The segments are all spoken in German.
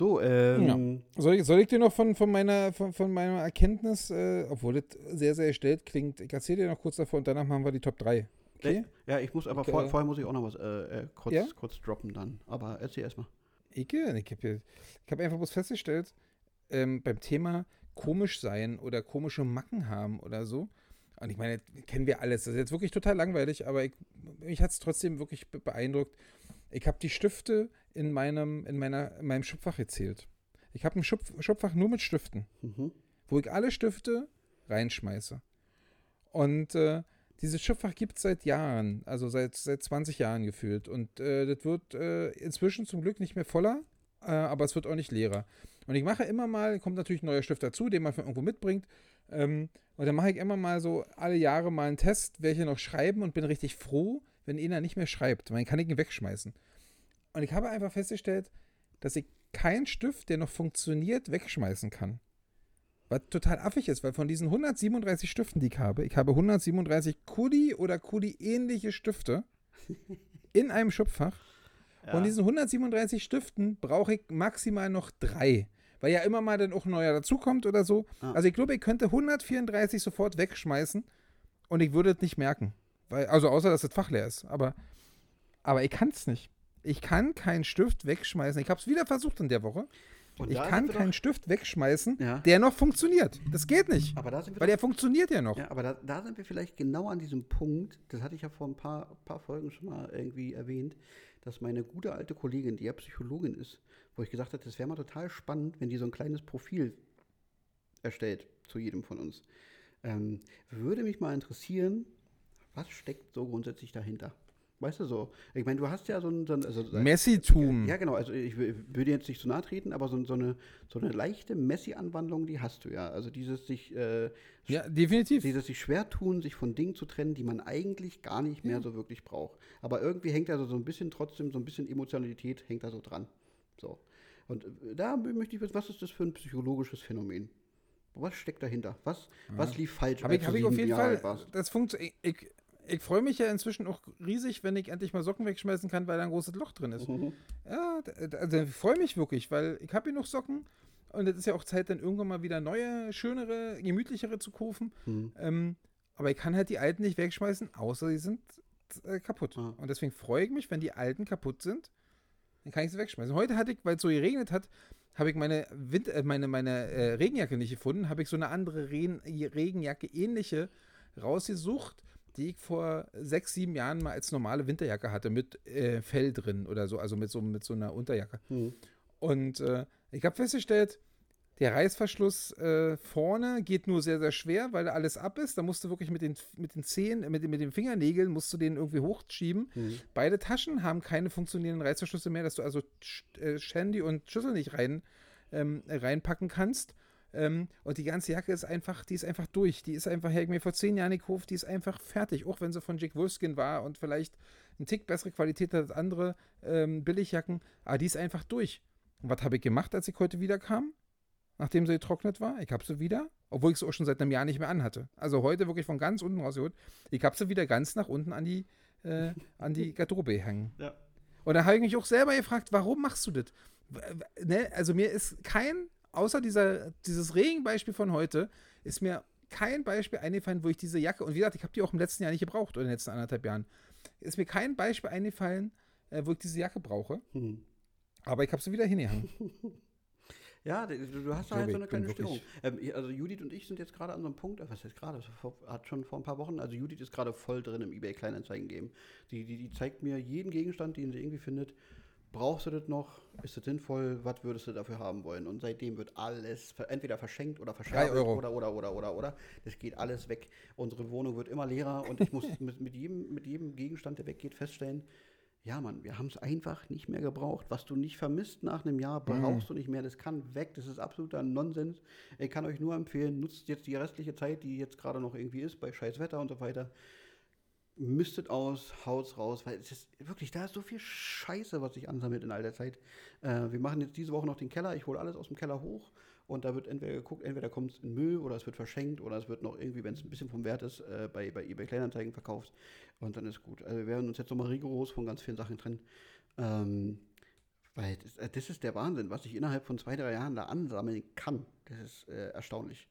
So, ähm. Ja. Soll, ich, soll ich dir noch von, von, meiner, von, von meiner Erkenntnis, äh, obwohl das sehr, sehr stellt klingt, ich erzähle dir noch kurz davon und danach machen wir die Top 3. Okay? Ja, ich muss aber okay. vor, vorher muss ich auch noch was äh, äh, kurz, ja? kurz droppen dann. Aber erzähl erstmal. Ich, ich habe hab einfach bloß festgestellt, ähm, beim Thema komisch sein oder komische Macken haben oder so. Und ich meine, kennen wir alles. Das ist jetzt wirklich total langweilig, aber ich, mich hat es trotzdem wirklich beeindruckt. Ich habe die Stifte in meinem, in meiner, in meinem Schubfach gezählt. Ich habe ein Schub, Schubfach nur mit Stiften, mhm. wo ich alle Stifte reinschmeiße. Und äh, dieses Schubfach gibt es seit Jahren, also seit, seit 20 Jahren gefühlt. Und äh, das wird äh, inzwischen zum Glück nicht mehr voller, äh, aber es wird auch nicht leerer. Und ich mache immer mal, kommt natürlich ein neuer Stift dazu, den man von irgendwo mitbringt. Ähm, und dann mache ich immer mal so alle Jahre mal einen Test, welche noch schreiben und bin richtig froh, wenn einer nicht mehr schreibt. Man kann ich ihn wegschmeißen. Und ich habe einfach festgestellt, dass ich keinen Stift, der noch funktioniert, wegschmeißen kann. Was total affig ist, weil von diesen 137 Stiften, die ich habe, ich habe 137 Kudi oder Kudi-ähnliche Stifte in einem Schubfach. Ja. Von diesen 137 Stiften brauche ich maximal noch drei. Weil ja immer mal dann auch ein neuer dazukommt oder so. Ah. Also ich glaube, ich könnte 134 sofort wegschmeißen und ich würde es nicht merken. Weil, also außer, dass das Fach leer ist. Aber, aber ich kann es nicht. Ich kann keinen Stift wegschmeißen. Ich habe es wieder versucht in der Woche. Und ich kann keinen Stift wegschmeißen, ja. der noch funktioniert. Das geht nicht. Aber da sind wir weil der funktioniert ja noch. Ja, aber da, da, sind wir vielleicht genau an diesem Punkt, das hatte ich ja vor ein paar, paar Folgen schon mal irgendwie erwähnt, dass meine gute alte Kollegin, die ja Psychologin ist, wo ich gesagt habe, das wäre mal total spannend, wenn die so ein kleines Profil erstellt zu jedem von uns. Ähm, würde mich mal interessieren, was steckt so grundsätzlich dahinter? Weißt du so? Ich meine, du hast ja so ein. So ein also, Messitum. Ja, genau. Also, ich würde jetzt nicht zu nahe treten, aber so, so eine, so eine leichte Messi-Anwandlung, die hast du ja. Also, dieses sich. Äh, ja, definitiv. Dieses sich schwer tun, sich von Dingen zu trennen, die man eigentlich gar nicht mehr ja. so wirklich braucht. Aber irgendwie hängt da so, so ein bisschen trotzdem, so ein bisschen Emotionalität hängt da so dran. So. Und äh, da möchte ich wissen, was ist das für ein psychologisches Phänomen? Was steckt dahinter? Was, ja. was lief falsch? Habe ich, hab ich auf jeden Jahre Fall. Das funktioniert ich freue mich ja inzwischen auch riesig, wenn ich endlich mal Socken wegschmeißen kann, weil da ein großes Loch drin ist. Mhm. Ja, also ich freue mich wirklich, weil ich habe hier noch Socken und es ist ja auch Zeit, dann irgendwann mal wieder neue, schönere, gemütlichere zu kaufen. Mhm. Ähm, aber ich kann halt die alten nicht wegschmeißen, außer sie sind äh, kaputt. Mhm. Und deswegen freue ich mich, wenn die alten kaputt sind, dann kann ich sie wegschmeißen. Heute hatte ich, weil es so geregnet hat, habe ich meine, Wind äh, meine, meine äh, Regenjacke nicht gefunden, habe ich so eine andere Regen Regenjacke ähnliche rausgesucht die ich vor sechs, sieben Jahren mal als normale Winterjacke hatte, mit äh, Fell drin oder so, also mit so, mit so einer Unterjacke. Mhm. Und äh, ich habe festgestellt, der Reißverschluss äh, vorne geht nur sehr, sehr schwer, weil da alles ab ist. Da musst du wirklich mit den, mit den Zehen, mit, mit den Fingernägeln, musst du den irgendwie hochschieben. Mhm. Beide Taschen haben keine funktionierenden Reißverschlüsse mehr, dass du also äh, Shandy und Schüssel nicht rein, ähm, reinpacken kannst. Ähm, und die ganze Jacke ist einfach, die ist einfach durch. Die ist einfach, her mir vor zehn Jahren gekauft, die ist einfach fertig. Auch wenn sie von Jake Wolfskin war und vielleicht ein Tick bessere Qualität als andere ähm, Billigjacken. Aber die ist einfach durch. Und was habe ich gemacht, als ich heute wieder kam? Nachdem sie getrocknet war? Ich habe sie wieder, obwohl ich sie auch schon seit einem Jahr nicht mehr anhatte. Also heute wirklich von ganz unten rausgeholt. Ich habe sie wieder ganz nach unten an die, äh, an die Garderobe hängen. Ja. Und da habe ich mich auch selber gefragt, warum machst du das? Ne? Also mir ist kein außer dieser, dieses Regenbeispiel von heute, ist mir kein Beispiel eingefallen, wo ich diese Jacke, und wie gesagt, ich habe die auch im letzten Jahr nicht gebraucht, oder in den letzten anderthalb Jahren, ist mir kein Beispiel eingefallen, äh, wo ich diese Jacke brauche. Hm. Aber ich habe sie wieder hingehangen. Ja, du hast da halt so eine kleine Störung. Ähm, also Judith und ich sind jetzt gerade an so einem Punkt, was heißt gerade, hat schon vor ein paar Wochen, also Judith ist gerade voll drin im eBay Kleinanzeigen game Die, die, die zeigt mir jeden Gegenstand, den sie irgendwie findet, brauchst du das noch? Ist das sinnvoll? Was würdest du dafür haben wollen? Und seitdem wird alles entweder verschenkt oder verschenkt oder oder oder oder oder. Das geht alles weg. Unsere Wohnung wird immer leerer und ich muss mit, mit, jedem, mit jedem Gegenstand, der weggeht, feststellen, ja, Mann, wir haben es einfach nicht mehr gebraucht. Was du nicht vermisst nach einem Jahr, brauchst mhm. du nicht mehr. Das kann weg. Das ist absoluter Nonsens. Ich kann euch nur empfehlen, nutzt jetzt die restliche Zeit, die jetzt gerade noch irgendwie ist, bei scheiß Wetter und so weiter mistet aus, haut's raus, weil es ist wirklich, da ist so viel Scheiße, was sich ansammelt in all der Zeit. Äh, wir machen jetzt diese Woche noch den Keller, ich hole alles aus dem Keller hoch und da wird entweder geguckt, entweder kommt es in Müll oder es wird verschenkt oder es wird noch irgendwie, wenn es ein bisschen vom Wert ist, äh, bei, bei eBay Kleinanzeigen verkauft und dann ist gut. Also wir werden uns jetzt nochmal rigoros von ganz vielen Sachen trennen. Ähm, Weil das, äh, das, ist der Wahnsinn, was ich innerhalb von zwei, drei Jahren da ansammeln kann. Das ist äh, erstaunlich.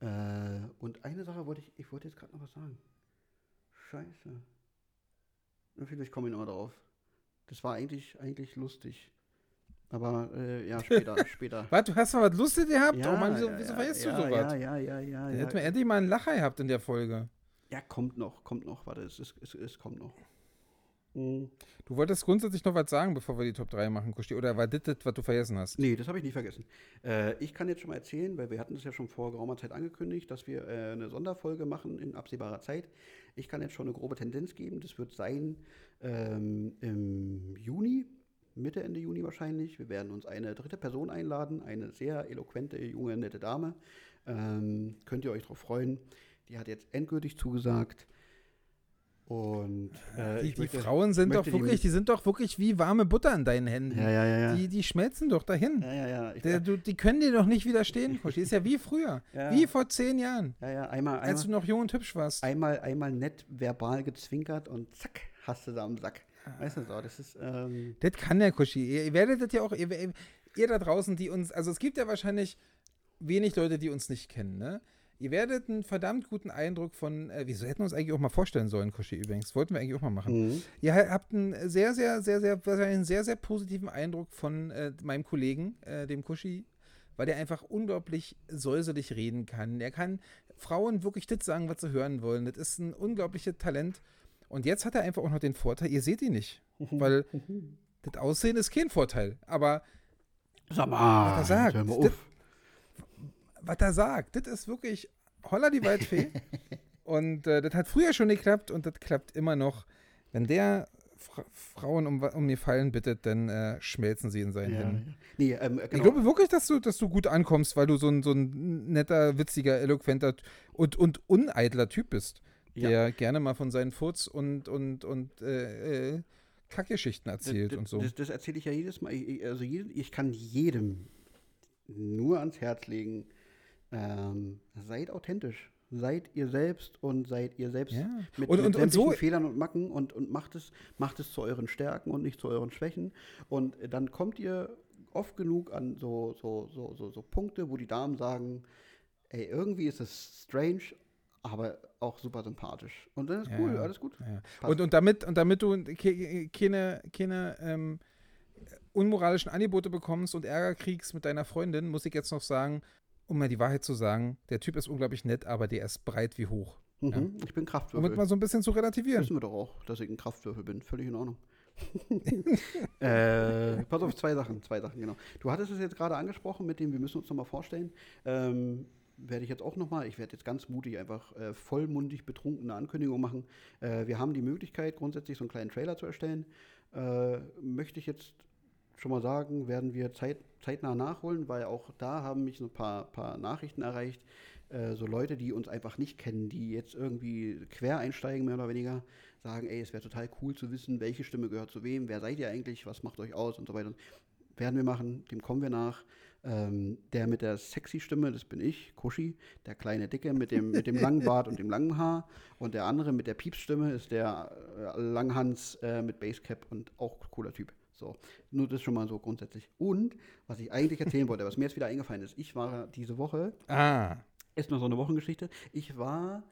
Äh, und eine Sache wollte ich, ich wollte jetzt gerade noch was sagen. Scheiße. Vielleicht komme ich noch mal drauf. Das war eigentlich, eigentlich lustig. Aber äh, ja, später, später. Was, du hast mal was Lustig gehabt? Ja, oh Mann, wieso, ja, wieso ja, vergisst ja, du sowas? Ja, ja, ja, ja. Dann hätten wir endlich mal einen Lacher gehabt in der Folge. Ja, kommt noch, kommt noch. Warte, es, es, es kommt noch. Mhm. Du wolltest grundsätzlich noch was sagen, bevor wir die Top 3 machen, Kusti. Oder war das das, was du vergessen hast? Nee, das habe ich nicht vergessen. Äh, ich kann jetzt schon mal erzählen, weil wir hatten es ja schon vor geraumer Zeit angekündigt, dass wir äh, eine Sonderfolge machen in absehbarer Zeit. Ich kann jetzt schon eine grobe Tendenz geben. Das wird sein ähm, im Juni, Mitte, Ende Juni wahrscheinlich. Wir werden uns eine dritte Person einladen, eine sehr eloquente, junge, nette Dame. Ähm, könnt ihr euch darauf freuen. Die hat jetzt endgültig zugesagt. Und äh, die, die möchte- Frauen sind doch die wirklich, mit- die sind doch wirklich wie warme Butter in deinen Händen. Ja, ja, ja. Die, die schmelzen doch dahin. ja, ja, ja. Der, du, die können dir doch nicht widerstehen, Kusti. Ist ja wie früher. Ja. Wie vor zehn Jahren, ja, ja, einmal, als du noch jung und hübsch warst. einmal, einmal nett verbal gezwinkert und zack, hast du da am Sack. Weißt du so, das ist, ähm, Das kann der Kuschi. Ihr, ihr werdet das ja auch, ihr, ihr da draußen, die uns, also es gibt ja wahrscheinlich wenig Leute, die uns nicht kennen, ne? Ihr werdet einen verdammt guten Eindruck von, äh, wieso hätten wir uns eigentlich auch mal vorstellen sollen, Kuschi übrigens, wollten wir eigentlich auch mal machen. mhm. Ihr habt einen sehr, sehr, sehr, sehr, einen sehr, sehr positiven Eindruck von äh, meinem Kollegen, äh, dem Kuschi, weil der einfach unglaublich säuselig reden kann. Er kann Frauen wirklich das sagen, was sie hören wollen. Das ist ein unglaubliches Talent. Und jetzt hat er einfach auch noch den Vorteil, ihr seht ihn nicht, weil das Aussehen ist kein Vorteil. Aber Sag mal, Was er sagt. Das-. Was er sagt, das ist wirklich holla die Waldfee. und äh, das hat früher schon geklappt und das klappt immer noch. Wenn der Fra Frauen um, um die Fallen bittet, dann äh, schmelzen sie in seinen Ja, Händen. ja. Nee, ähm, Ich genau. glaube wirklich, dass du, dass du gut ankommst, weil du so ein, so ein netter, witziger, eloquenter und, und uneitler Typ bist, Ja. der gerne mal von seinen Furz und, und, und äh, äh, Kackgeschichten erzählt das, und so. Das, das erzähle ich ja jedes Mal. Ich, ich- also jedem, ich kann jedem nur ans Herz legen, ähm, seid authentisch. Seid ihr selbst und seid ihr selbst Ja. mit, Und- mit und- und so- Fehlern und Macken und, und macht, es, macht es zu euren Stärken und nicht zu euren Schwächen. Und dann kommt ihr oft genug an so, so, so, so, so Punkte, wo die Damen sagen, ey, irgendwie ist es strange, aber auch super sympathisch. Und dann ist Ja, cool, alles gut. Ja. Und, und, damit, und damit du ke- keine, keine ähm, unmoralischen Angebote bekommst und Ärger kriegst mit deiner Freundin, muss ich jetzt noch sagen, um mal die Wahrheit zu sagen, der Typ ist unglaublich nett, aber der ist breit wie hoch. Mhm, Ich bin Um Kraftwürfel. es mal so ein bisschen zu relativieren. Wissen wir doch auch, dass ich ein Kraftwürfel bin. Völlig in Ordnung. äh, pass auf, zwei Sachen, zwei Sachen, genau. Du hattest es jetzt gerade angesprochen mit dem, wir müssen uns nochmal vorstellen. Ähm, werde ich jetzt auch nochmal, ich werde jetzt ganz mutig einfach äh, vollmundig betrunkene Ankündigung machen. Äh, wir haben die Möglichkeit, grundsätzlich so einen kleinen Trailer zu erstellen. Äh, möchte ich jetzt schon mal sagen, werden wir zeit, zeitnah nachholen, weil auch da haben mich ein paar, paar Nachrichten erreicht. Äh, so Leute, die uns einfach nicht kennen, die jetzt irgendwie quer einsteigen, mehr oder weniger, sagen, ey, es wäre total cool zu wissen, welche Stimme gehört zu wem, wer seid ihr eigentlich, was macht euch aus und so weiter. Werden wir machen, dem kommen wir nach. Ähm, der mit der sexy Stimme, das bin ich, Kushi, der kleine Dicke mit dem, mit dem langen Bart und dem langen Haar. Und der andere mit der Piepsstimme ist der äh, Langhans äh, mit Basecap und auch cooler Typ. So, nur das schon mal so grundsätzlich. Und was ich eigentlich erzählen wollte, was mir jetzt wieder eingefallen ist, ich war diese Woche Ah, ist noch so eine Wochengeschichte. Ich war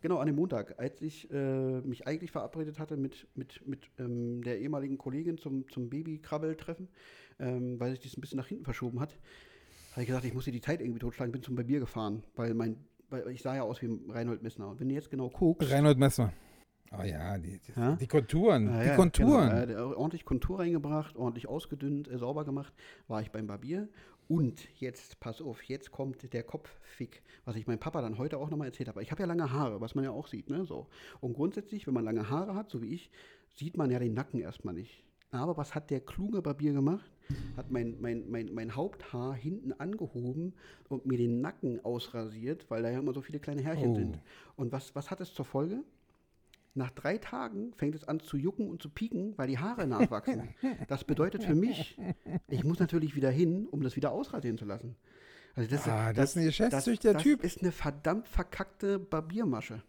genau an dem Montag, als ich äh, mich eigentlich verabredet hatte mit, mit, mit ähm, der ehemaligen Kollegin zum, zum Babykrabbeltreffen, ähm, weil sich das ein bisschen nach hinten verschoben hat, habe ich gesagt, ich muss hier die Zeit irgendwie totschlagen, bin zum Barbier gefahren, weil mein weil ich sah ja aus wie Reinhold Messner. Und wenn du jetzt genau guckst, Reinhold Messmer. Oh ja, die, die, Ja? die Konturen. Ah, die ja, Konturen. Genau, ordentlich Kontur reingebracht, ordentlich ausgedünnt, äh, sauber gemacht, war ich beim Barbier. Und jetzt, pass auf, jetzt kommt der Kopffick, was ich meinem Papa dann heute auch nochmal erzählt habe. Ich habe ja lange Haare, was man ja auch sieht, ne? So. Und grundsätzlich, wenn man lange Haare hat, so wie ich, sieht man ja den Nacken erstmal nicht. Aber was hat der kluge Barbier gemacht? Hat mein, mein, mein, mein Haupthaar hinten angehoben und mir den Nacken ausrasiert, weil da ja immer so viele kleine Härchen Oh. sind. Und was, was hat es zur Folge? Nach drei Tagen fängt es an zu jucken und zu pieken, weil die Haare nachwachsen. Das bedeutet für mich, ich muss natürlich wieder hin, um das wieder ausrasieren zu lassen. Also das, Ah, das ist ein geschäftstüchtiger das Typ. ist eine verdammt verkackte Barbiermasche.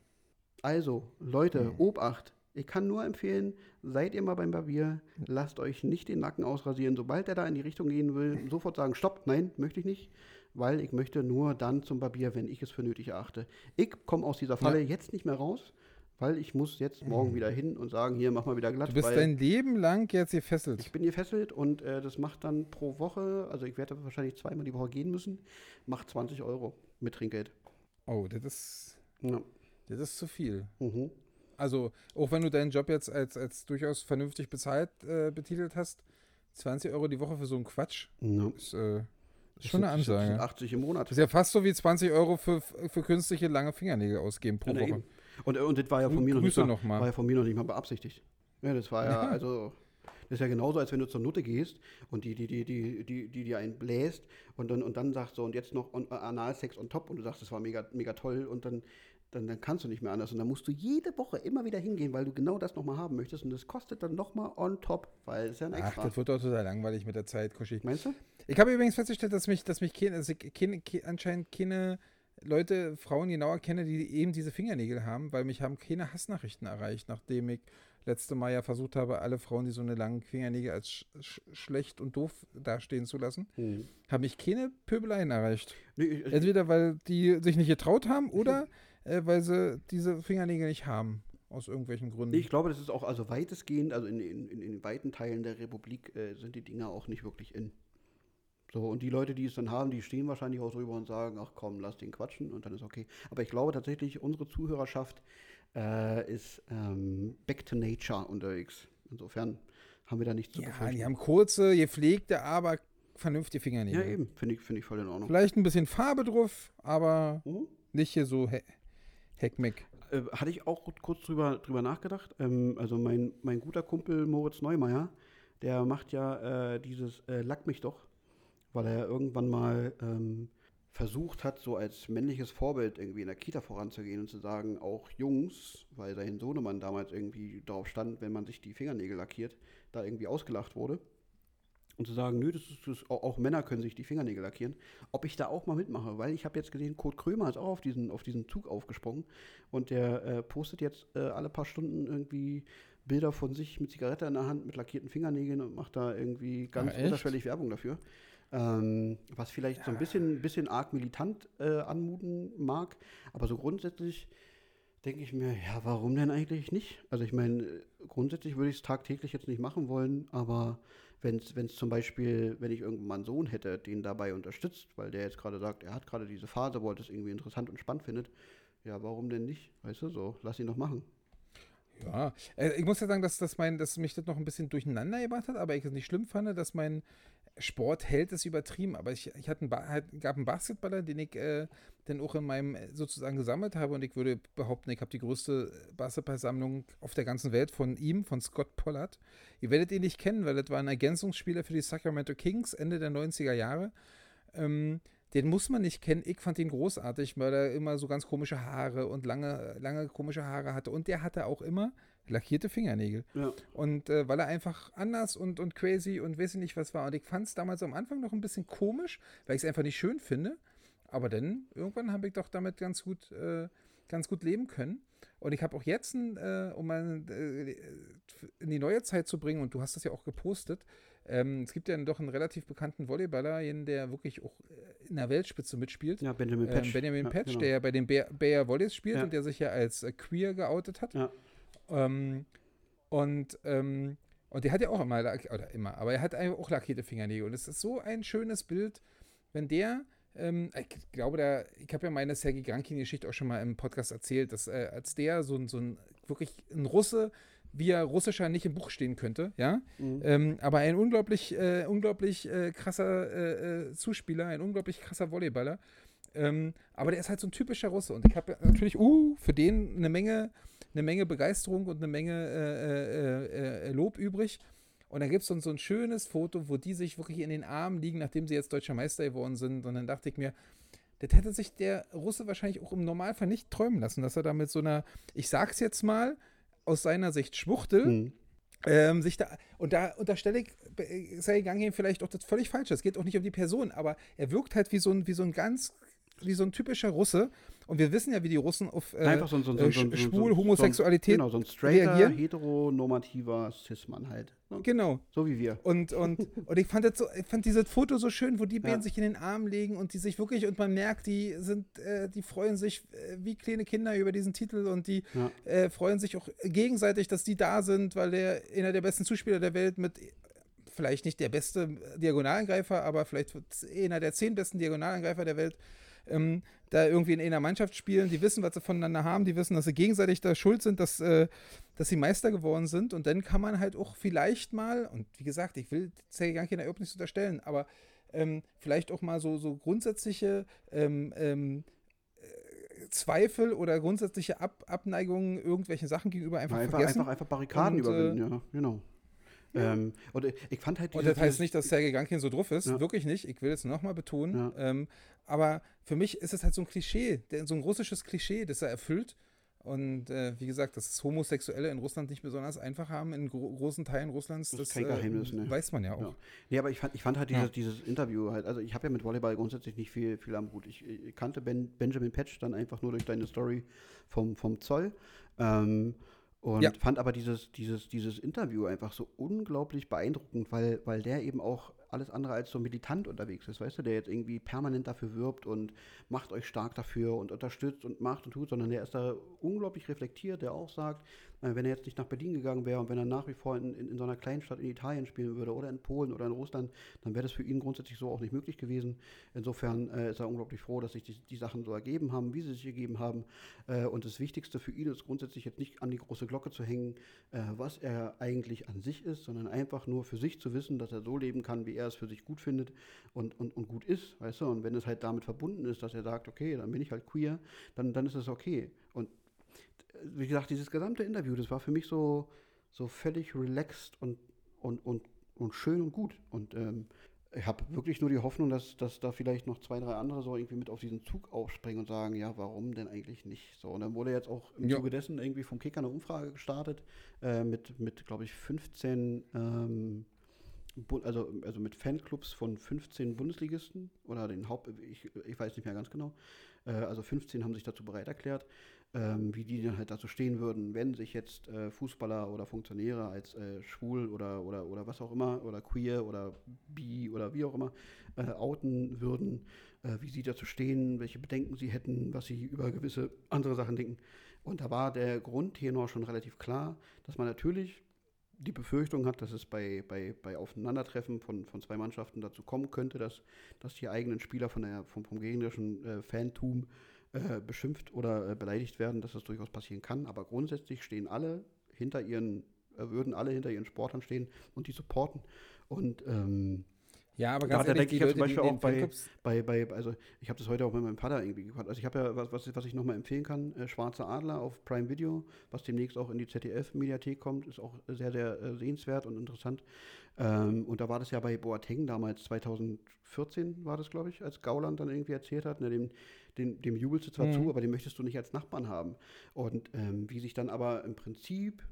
Also, Leute, Hm. Obacht, Ich kann nur empfehlen, seid ihr mal beim Barbier, lasst euch nicht den Nacken ausrasieren. Sobald er da in die Richtung gehen will, sofort sagen, stopp, nein, möchte ich nicht, weil ich möchte nur dann zum Barbier, wenn ich es für nötig erachte. Ich komme aus dieser Falle ja. jetzt nicht mehr raus, weil ich muss jetzt morgen mhm. wieder hin und sagen, hier, mach mal wieder glatt. Du bist dein Leben lang jetzt gefesselt. Ich bin gefesselt und äh, das macht dann pro Woche, also ich werde wahrscheinlich zweimal die Woche gehen müssen, macht 20 Euro mit Trinkgeld. Oh, das ist, ja. das ist zu viel. Mhm. Also, auch wenn du deinen Job jetzt als, als durchaus vernünftig bezahlt äh, betitelt hast, 20 Euro die Woche für so einen Quatsch ja. ist, äh, ist schon eine Ansage. Das 80 im Monat. Ist ja fast so wie 20 Euro für, für künstliche lange Fingernägel ausgeben pro ja, Woche. Und, und das war ja von mir noch nicht, mal, noch mal. War ja von mir noch nicht mal beabsichtigt. Ja, das war ja, also. Das ist ja genauso, als wenn du zur Nutte gehst und die, die, die, die, die, die dir einen bläst und dann, und dann sagst so, und jetzt noch on, Analsex on top und du sagst, das war mega, mega toll und dann dann, dann kannst du nicht mehr anders. Und dann musst du jede Woche immer wieder hingehen, weil du genau das nochmal haben möchtest. Und das kostet dann nochmal on top, weil es ja ein extra. Ach, das wird doch total langweilig mit der Zeit, Kuschi. Meinst du? Ich habe übrigens festgestellt, dass mich, dass mich keine, also keine, keine, anscheinend keine Leute, Frauen genauer kenne, die eben diese Fingernägel haben, weil mich haben keine Hassnachrichten erreicht, nachdem ich letzte Mal ja versucht habe, alle Frauen, die so eine langen Fingernägel als sch sch schlecht und doof dastehen zu lassen, mhm. haben mich keine Pöbeleien erreicht. Nee, Entweder weil die sich nicht getraut haben oder äh, weil sie diese Fingernägel nicht haben. Aus irgendwelchen Gründen. Ich glaube, das ist auch also weitestgehend, also in, in, in, in weiten Teilen der Republik äh, sind die Dinger auch nicht wirklich in. So, und die Leute, die es dann haben, die stehen wahrscheinlich auch drüber und sagen, ach komm, lass den quatschen und dann ist okay. Aber ich glaube tatsächlich, unsere Zuhörerschaft äh, ist ähm, back to nature unterwegs. Insofern haben wir da nichts zu Ja, befürchten. die haben kurze, gepflegte, aber vernünftige Fingernägel. Ja, eben, finde ich, find ich voll in Ordnung. Vielleicht ein bisschen Farbe drauf, aber mhm. nicht hier so he Heckmeck. Äh, hatte ich auch kurz drüber, drüber nachgedacht. Ähm, also mein, mein guter Kumpel Moritz Neumeier, der macht ja äh, dieses äh, Lack mich doch weil er irgendwann mal ähm, versucht hat, so als männliches Vorbild irgendwie in der Kita voranzugehen und zu sagen, auch Jungs, weil sein Sohnemann damals irgendwie darauf stand, wenn man sich die Fingernägel lackiert, da irgendwie ausgelacht wurde. Und zu sagen, nö, das ist, das, auch Männer können sich die Fingernägel lackieren. Ob ich da auch mal mitmache, weil ich habe jetzt gesehen, Kurt Krömer ist auch auf diesen, auf diesen Zug aufgesprungen und der äh, postet jetzt äh, alle paar Stunden irgendwie Bilder von sich mit Zigarette in der Hand, mit lackierten Fingernägeln und macht da irgendwie ganz ja, unterschwellig Werbung dafür. Ähm, was vielleicht so ein bisschen, bisschen arg militant äh, anmuten mag. Aber so grundsätzlich denke ich mir, ja, warum denn eigentlich nicht? Also ich meine, grundsätzlich würde ich es tagtäglich jetzt nicht machen wollen, aber wenn es zum Beispiel, wenn ich irgendwann mal einen Sohn hätte, den dabei unterstützt, weil der jetzt gerade sagt, er hat gerade diese Phase, wo er das irgendwie interessant und spannend findet, ja, warum denn nicht? Weißt du, so, lass ihn doch machen. Ja, äh, ich muss ja sagen, dass, dass, mein, dass mich das noch ein bisschen durcheinander gebracht hat, aber ich es nicht schlimm fand, dass mein Sport hält es übertrieben, aber ich, ich hatte einen halt, gab einen Basketballer, den ich äh, dann auch in meinem äh, sozusagen gesammelt habe und ich würde behaupten, ich habe die größte Basketballsammlung auf der ganzen Welt von ihm, von Scott Pollard. Ihr werdet ihn nicht kennen, weil das war ein Ergänzungsspieler für die Sacramento Kings Ende der 90er Jahre. Ähm, den muss man nicht kennen. Ich fand ihn großartig, weil er immer so ganz komische Haare und lange, lange komische Haare hatte. Und der hatte auch immer lackierte Fingernägel. Ja. Und äh, weil er einfach anders und, und crazy und weiß ich nicht was war. Und ich fand es damals am Anfang noch ein bisschen komisch, weil ich es einfach nicht schön finde. Aber dann, irgendwann habe ich doch damit ganz gut, äh, ganz gut leben können. Und ich habe auch jetzt, äh, um mal äh, in die neue Zeit zu bringen, und du hast das ja auch gepostet, ähm, es gibt ja doch einen relativ bekannten Volleyballer, der wirklich auch äh, in der Weltspitze mitspielt. Ja, Benjamin Patch. Ähm, Benjamin ja, Patch, genau. der ja bei den Bayer Volleys spielt ja. und der sich ja als äh, queer geoutet hat. Ja. Ähm, und, ähm, und der hat ja auch immer, oder immer, aber er hat auch lackierte Fingernägel. Und es ist so ein schönes Bild, wenn der, ähm, ich glaube, da, ich habe ja meine Sergei Grankin-Geschichte auch schon mal im Podcast erzählt, dass äh, als der so, so ein, wirklich ein Russe, wie er russischer nicht im Buch stehen könnte, ja, mhm. ähm, aber ein unglaublich, äh, unglaublich äh, krasser äh, äh, Zuspieler, ein unglaublich krasser Volleyballer. Ähm, aber der ist halt so ein typischer Russe. Und ich habe natürlich, uh, für den eine Menge eine Menge Begeisterung und eine Menge äh, äh, äh, Lob übrig. Und dann gibt es so ein schönes Foto, wo die sich wirklich in den Armen liegen, nachdem sie jetzt deutscher Meister geworden sind. Und dann dachte ich mir, das hätte sich der Russe wahrscheinlich auch im Normalfall nicht träumen lassen, dass er da mit so einer, ich sag's jetzt mal, aus seiner Sicht Schwuchtel, hm. ähm, sich da, und da unterstelle ich, sei gegangen vielleicht auch das völlig falsch. Es geht auch nicht um die Person, aber er wirkt halt wie so ein, wie so ein ganz, wie so ein typischer Russe, Und wir wissen ja, wie die Russen auf äh, Einfach so, so, so, so schwul, Homosexualität Genau, so ein straighter, heteronormativer Cis-Mann halt. Ne? Genau. So wie wir. Und, und, und ich fand das so, ich fand dieses Foto so schön, wo die beiden ja. sich in den Arm legen und die sich wirklich, und man merkt, die sind, äh, die freuen sich äh, wie kleine Kinder über diesen Titel und die ja. äh, freuen sich auch gegenseitig, dass die da sind, weil der einer der besten Zuspieler der Welt mit vielleicht nicht der beste Diagonalangreifer, aber vielleicht einer der zehn besten Diagonalangreifer der Welt ähm, da irgendwie in einer Mannschaft spielen, die wissen, was sie voneinander haben, die wissen, dass sie gegenseitig da schuld sind, dass, äh, dass sie Meister geworden sind. Und dann kann man halt auch vielleicht mal, und wie gesagt, ich will Sergei überhaupt nicht unterstellen, aber ähm, vielleicht auch mal so, so grundsätzliche ähm, ähm, äh, Zweifel oder grundsätzliche Ab Abneigungen irgendwelchen Sachen gegenüber einfach, einfach vergessen. Einfach, einfach Barrikaden und, überwinden, äh, ja, genau. Ähm, und ich fand halt Und das heißt nicht, dass Sergei Gankin so drauf ist, ja. wirklich nicht. Ich will es nochmal betonen. Ja. Ähm, aber für mich ist es halt so ein Klischee, so ein russisches Klischee, das er erfüllt. Und äh, wie gesagt, dass Homosexuelle in Russland nicht besonders einfach haben, in gro großen Teilen Russlands, das, das ist kein Geheimnis, äh, ne? weiß man ja auch. Ja. Nee, aber ich fand, ich fand halt dieses, ja. dieses Interview halt, also ich habe ja mit Volleyball grundsätzlich nicht viel, viel am Hut. Ich, ich kannte ben, Benjamin Patch dann einfach nur durch deine Story vom, vom Zoll. Ähm, und ja. fand aber dieses, dieses, dieses Interview einfach so unglaublich beeindruckend, weil, weil der eben auch alles andere als so militant unterwegs ist, weißt du, der jetzt irgendwie permanent dafür wirbt und macht euch stark dafür und unterstützt und macht und tut, sondern der ist da unglaublich reflektiert, der auch sagt, wenn er jetzt nicht nach Berlin gegangen wäre und wenn er nach wie vor in, in, in so einer Kleinstadt in Italien spielen würde oder in Polen oder in Russland, dann wäre das für ihn grundsätzlich so auch nicht möglich gewesen. Insofern äh, ist er unglaublich froh, dass sich die, die, Sachen so ergeben haben, wie sie sich ergeben haben. Äh, und das Wichtigste für ihn ist grundsätzlich jetzt nicht an die große Glocke zu hängen, äh, was er eigentlich an sich ist, sondern einfach nur für sich zu wissen, dass er so leben kann, wie er es für sich gut findet und, und, und gut ist, weißt du? Und wenn es halt damit verbunden ist, dass er sagt, okay, dann bin ich halt queer, dann, dann ist es okay. Und wie gesagt, dieses gesamte Interview, das war für mich so, so völlig relaxed und, und, und, und schön und gut. Und ähm, ich habe wirklich nur die Hoffnung, dass, dass da vielleicht noch zwei, drei andere so irgendwie mit auf diesen Zug aufspringen und sagen, ja, warum denn eigentlich nicht? So, und dann wurde jetzt auch im ja. Zuge dessen irgendwie vom Kicker eine Umfrage gestartet äh, mit, mit glaube ich, 15, ähm, also, also mit Fanclubs von 15 Bundesligisten oder den Haupt, ich, ich weiß nicht mehr ganz genau. Äh, also 15 haben sich dazu bereit erklärt ähm, wie die dann halt dazu stehen würden, wenn sich jetzt äh, Fußballer oder Funktionäre als äh, schwul oder, oder, oder was auch immer oder queer oder bi oder wie auch immer äh, outen würden, äh, wie sie dazu stehen, welche Bedenken sie hätten, was sie über gewisse andere Sachen denken. Und da war der Grundtenor schon relativ klar, dass man natürlich die Befürchtung hat, dass es bei, bei, bei Aufeinandertreffen von, von zwei Mannschaften dazu kommen könnte, dass, dass die eigenen Spieler von der, vom, vom gegnerischen äh, Fantum äh, beschimpft oder äh, beleidigt werden, dass das durchaus passieren kann. Aber grundsätzlich stehen alle hinter ihren, äh, würden alle hinter ihren Sportern stehen und die supporten. Und ähm, ja, aber ganz da, ehrlich, denke ich ja zum Beispiel auch bei, bei, bei, also ich habe das heute auch mit meinem Vater irgendwie gehört. Also ich habe ja, was, was, was ich nochmal empfehlen kann, äh, Schwarze Adler auf Prime Video, was demnächst auch in die ZDF-Mediathek kommt, ist auch sehr, sehr äh, sehenswert und interessant. Ähm, und da war das ja bei Boateng damals, 2014 war das, glaube ich, als Gauland dann irgendwie erzählt hat, ne, dem, dem, dem jubelst du zwar mhm. zu, aber den möchtest du nicht als Nachbarn haben. Und ähm, wie sich dann aber im Prinzip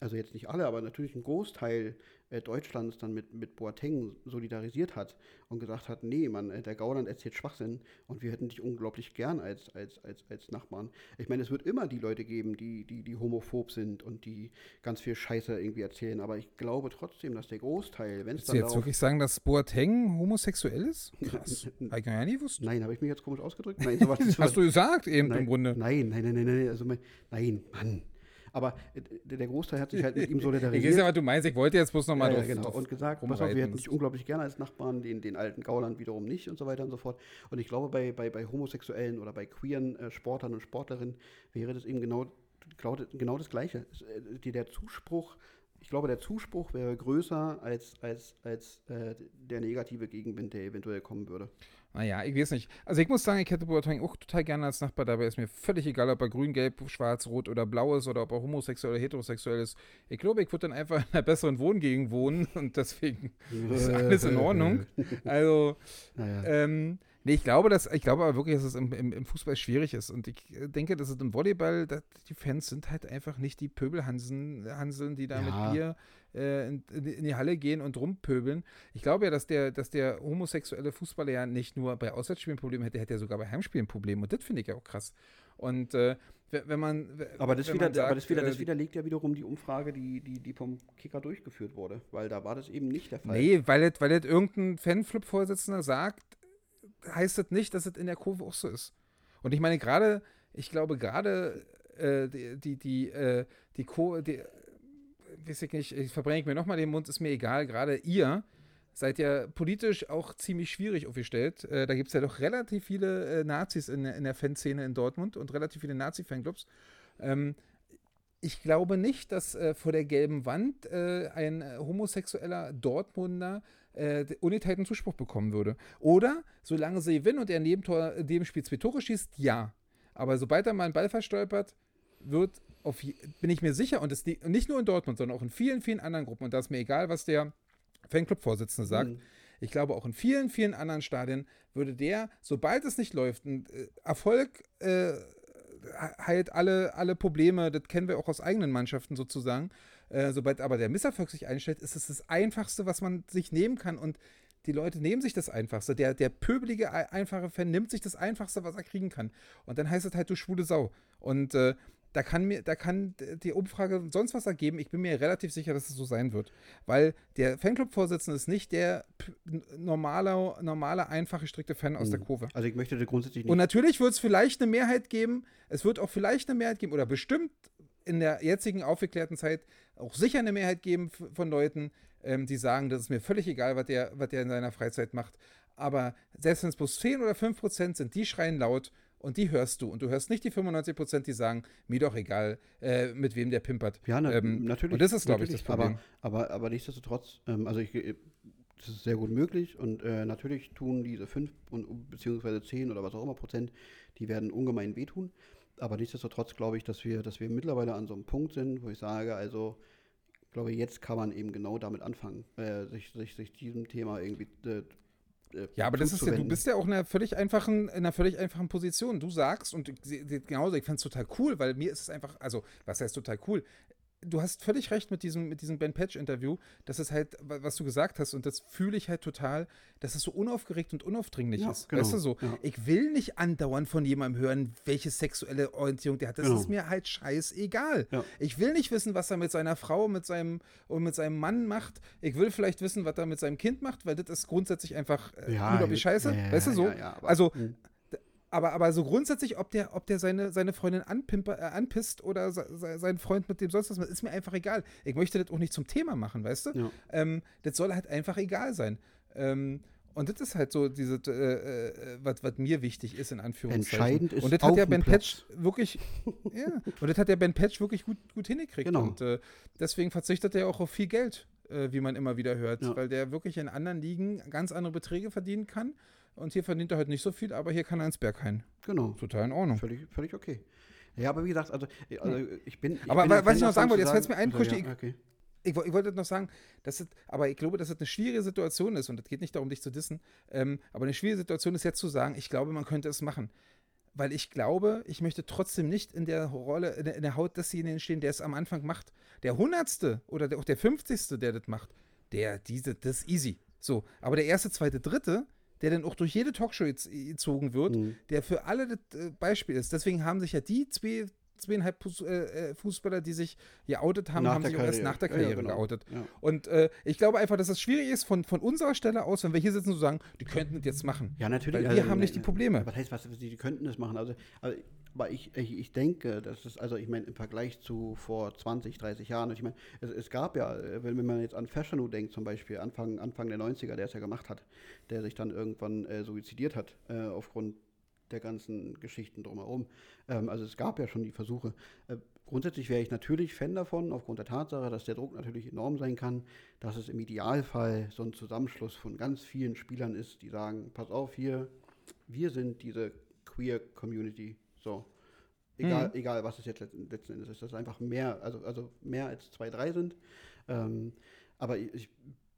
also jetzt nicht alle, aber natürlich ein Großteil äh, Deutschlands dann mit, mit Boateng solidarisiert hat und gesagt hat, nee, Mann, äh, der Gauland erzählt Schwachsinn und wir hätten dich unglaublich gern als, als, als, als Nachbarn. Ich meine, es wird immer die Leute geben, die, die, die homophob sind und die ganz viel Scheiße irgendwie erzählen, aber ich glaube trotzdem, dass der Großteil, wenn es dann du jetzt wirklich sagen, dass Boateng homosexuell ist? Krass. habe ich ja nie gewusst. Nein, habe ich mich jetzt komisch ausgedrückt? Nein, sowas, Hast du gesagt eben nein, im Grunde. Nein, nein, nein, nein, nein, also mein, nein, Mann. Aber äh, der Großteil hat sich halt mit ihm solidarisiert. Ich weiß ja, was du meinst. Ich wollte jetzt bloß nochmal ja, ja, genau. Und gesagt, pass auf, wir hätten dich unglaublich gerne als Nachbarn, den, den alten Gauland wiederum nicht und so weiter und so fort. Und ich glaube, bei, bei, bei Homosexuellen oder bei queeren äh, Sportlern und Sportlerinnen wäre das eben genau, genau, genau das Gleiche. Äh, der Zuspruch ich glaube, der Zuspruch wäre größer als, als, als äh, der negative Gegenwind, der eventuell kommen würde. Naja, ich weiß nicht. Also ich muss sagen, ich hätte Boateng auch total gerne als Nachbar. Dabei ist mir völlig egal, ob er grün, gelb, schwarz, rot oder blau ist oder ob er homosexuell oder heterosexuell ist. Ich glaube, ich würde dann einfach in einer besseren Wohngegend wohnen und deswegen ist alles in Ordnung. Also, naja. ähm, nee, ich glaube, dass, ich glaube aber wirklich, dass es im, im, im Fußball schwierig ist. Und ich denke, dass es im Volleyball, dass die Fans sind halt einfach nicht die Pöbelhanseln, die da ja. mit Bier äh, in, in, die Halle gehen und rumpöbeln. Ich glaube ja, dass der, dass der homosexuelle Fußballer ja nicht nur bei Auswärtsspielen Probleme hätte, hätte er sogar bei Heimspielen Probleme. Und das finde ich ja auch krass. Und äh, wenn man. Aber das, wieder, sagt, aber das, wieder, das äh, widerlegt ja wiederum die Umfrage, die, die, die vom Kicker durchgeführt wurde. Weil da war das eben nicht der Fall. Nee, weil das, weil das irgendein Fanflip-Vorsitzender sagt, heißt das nicht, dass es in der Kurve auch so ist. Und ich meine, gerade, ich glaube, gerade äh, die, die, die, äh, die, Co die weiß ich nicht, ich verbrenne mir nochmal den Mund, ist mir egal, gerade ihr seid ja politisch auch ziemlich schwierig aufgestellt. Äh, da gibt es ja doch relativ viele äh, Nazis in, in der Fanszene in Dortmund und relativ viele Nazi-Fanclubs. Ähm, ich glaube nicht, dass äh, vor der gelben Wand äh, ein äh, homosexueller Dortmunder äh, ungeteilten Zuspruch bekommen würde. Oder, solange sie gewinnen und er neben, Tor, neben Spiel zwei Tore schießt, ja. Aber sobald er mal einen Ball verstolpert, wird, auf, bin ich mir sicher, und das nicht nur in Dortmund, sondern auch in vielen, vielen anderen Gruppen, und da ist mir egal, was der Fanclub-Vorsitzende sagt, mhm. ich glaube auch in vielen, vielen anderen Stadien würde der, sobald es nicht läuft, ein äh, Erfolg äh, heilt alle, alle Probleme, das kennen wir auch aus eigenen Mannschaften sozusagen. Äh, sobald aber der Misserfolg sich einstellt, ist es das Einfachste, was man sich nehmen kann. Und die Leute nehmen sich das Einfachste. Der, der pöbelige, einfache Fan nimmt sich das Einfachste, was er kriegen kann. Und dann heißt es halt, du schwule Sau. Und äh, da kann mir, da kann die Umfrage sonst was ergeben. Ich bin mir relativ sicher, dass es so sein wird. Weil der Fanclub-Vorsitzende ist nicht der normale, normale, einfache, strikte Fan aus mhm. der Kurve. Also ich möchte grundsätzlich nicht. Und natürlich wird es vielleicht eine Mehrheit geben, es wird auch vielleicht eine Mehrheit geben, oder bestimmt in der jetzigen aufgeklärten Zeit auch sicher eine Mehrheit geben von Leuten, ähm, die sagen, das ist mir völlig egal, was der, was der in seiner Freizeit macht. Aber selbst wenn es bloß 10 oder 5 Prozent sind, die schreien laut und die hörst du. Und du hörst nicht die 95 Prozent, die sagen, mir doch egal, äh, mit wem der pimpert. Ja, na, ähm, natürlich. Und das ist, glaube ich, das Problem. Aber, aber, aber nichtsdestotrotz, ähm, also ich, äh, das ist sehr gut möglich und äh, natürlich tun diese 5 und, beziehungsweise 10 oder was auch immer Prozent, die werden ungemein wehtun. Aber nichtsdestotrotz glaube ich, dass wir, dass wir mittlerweile an so einem Punkt sind, wo ich sage, also ich glaube, jetzt kann man eben genau damit anfangen, äh, sich, sich, sich diesem Thema irgendwie äh, äh, ja, aber das ist ja, du bist ja auch in einer völlig einfachen, in einer völlig einfachen Position. Du sagst, und genauso, ich fand es total cool, weil mir ist es einfach, also, was heißt total cool? Du hast völlig recht mit diesem, mit diesem Ben Patch-Interview, dass es halt, was du gesagt hast, und das fühle ich halt total, dass es so unaufgeregt und unaufdringlich ja, ist. Genau, weißt du so? Ja. Ich will nicht andauernd von jemandem hören, welche sexuelle Orientierung der hat. Das genau. ist mir halt scheißegal. Ja. Ich will nicht wissen, was er mit seiner Frau mit seinem, und mit seinem Mann macht. Ich will vielleicht wissen, was er mit seinem Kind macht, weil das ist grundsätzlich einfach äh, unglaublich scheiße. weißt du so? also. Mh aber, aber so grundsätzlich, ob der, ob der seine, seine Freundin anpimper, äh, anpisst oder se, seinen Freund mit dem sonst was, ist mir einfach egal. Ich möchte das auch nicht zum Thema machen, weißt du? Ja. Ähm, das soll halt einfach egal sein. Ähm, und das ist halt so diese, äh, äh, was, mir wichtig ist, in Anführungszeichen. Entscheidend ist Und das hat ja Ben Patch wirklich, ja, und das hat ja Ben Patch wirklich gut, gut hingekriegt. Genau. Und äh, deswegen verzichtet er auch auf viel Geld, äh, wie man immer wieder hört, ja. weil der wirklich in anderen Ligen ganz andere Beträge verdienen kann. Und hier verdient er halt nicht so viel, aber hier kann er ins Berghain. Genau. Total in Ordnung. Völlig, völlig okay. Ja, aber wie gesagt, also, also ich bin. Ich aber bin was ich noch sagen wollte, jetzt fällt es mir ein, also, ja, okay. ich, ich, wollte noch sagen, dass es, aber ich glaube, dass es eine schwierige Situation ist und es geht nicht darum, dich zu dissen, ähm, aber eine schwierige Situation ist jetzt zu sagen, ich glaube, man könnte es machen. Weil ich glaube, ich möchte trotzdem nicht in der Rolle, in der, in der Haut desjenigen stehen, der es am Anfang macht. Der Hundertste oder der, auch der Fünfzigste, der das macht, der, diese, das ist easy. So, aber der erste, zweite, dritte, der dann auch durch jede Talkshow gezogen wird, mhm. der für alle das äh, Beispiel ist. Deswegen haben sich ja die zwei, zweieinhalb äh, äh, Fußballer, die sich geoutet haben, nach haben sich Karriere. auch erst nach der Karriere ja, genau. geoutet. Ja. Und äh, ich glaube einfach, dass es schwierig ist, von, von unserer Stelle aus, wenn wir hier sitzen, zu sagen, die könnten das jetzt machen. Ja, natürlich. Weil wir also, haben nicht die Probleme. Was heißt, was, die, die könnten das machen? Also, also aber ich, ich, ich denke, das ist, also ich meine, im Vergleich zu vor 20, 30 Jahren, ich meine, es, es gab ja, wenn man jetzt an Fashanu denkt, zum Beispiel, Anfang, Anfang der 90er, der es ja gemacht hat, der sich dann irgendwann äh, suizidiert hat, äh, aufgrund der ganzen Geschichten drumherum. Ähm, also es gab ja schon die Versuche. Äh, grundsätzlich wäre ich natürlich Fan davon, aufgrund der Tatsache, dass der Druck natürlich enorm sein kann, dass es im Idealfall so ein Zusammenschluss von ganz vielen Spielern ist, die sagen, pass auf hier, wir sind diese Queer Community so. Egal, mhm. egal was es jetzt letzten, Endes ist. Dass es einfach mehr, also, also mehr als zwei, drei sind. Ähm, aber ich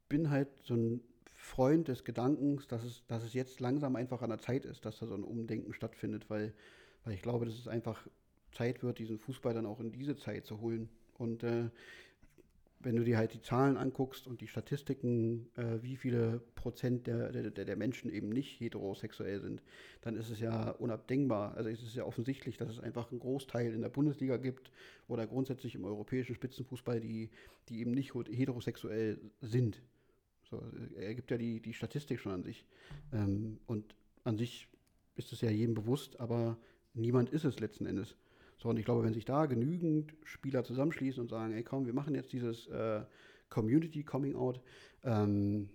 bin halt so ein Freund des Gedankens, dass es, dass es jetzt langsam einfach an der Zeit ist, dass da so ein Umdenken stattfindet, weil, weil ich glaube, dass es einfach Zeit wird, diesen Fußball dann auch in diese Zeit zu holen. Und äh, wenn du dir halt die Zahlen anguckst und die Statistiken, äh, wie viele Prozent der, der, der Menschen eben nicht heterosexuell sind, dann ist es ja unabdingbar. Also es ist ja offensichtlich, dass es einfach einen Großteil in der Bundesliga gibt oder grundsätzlich im europäischen Spitzenfußball, die, die eben nicht heterosexuell sind. So, er gibt ja die, die Statistik schon an sich. Ähm, und an sich ist es ja jedem bewusst, aber niemand ist es letzten Endes. So, und ich glaube, wenn sich da genügend Spieler zusammenschließen und sagen, ey komm, wir machen jetzt dieses äh, Community Coming Out, ähm,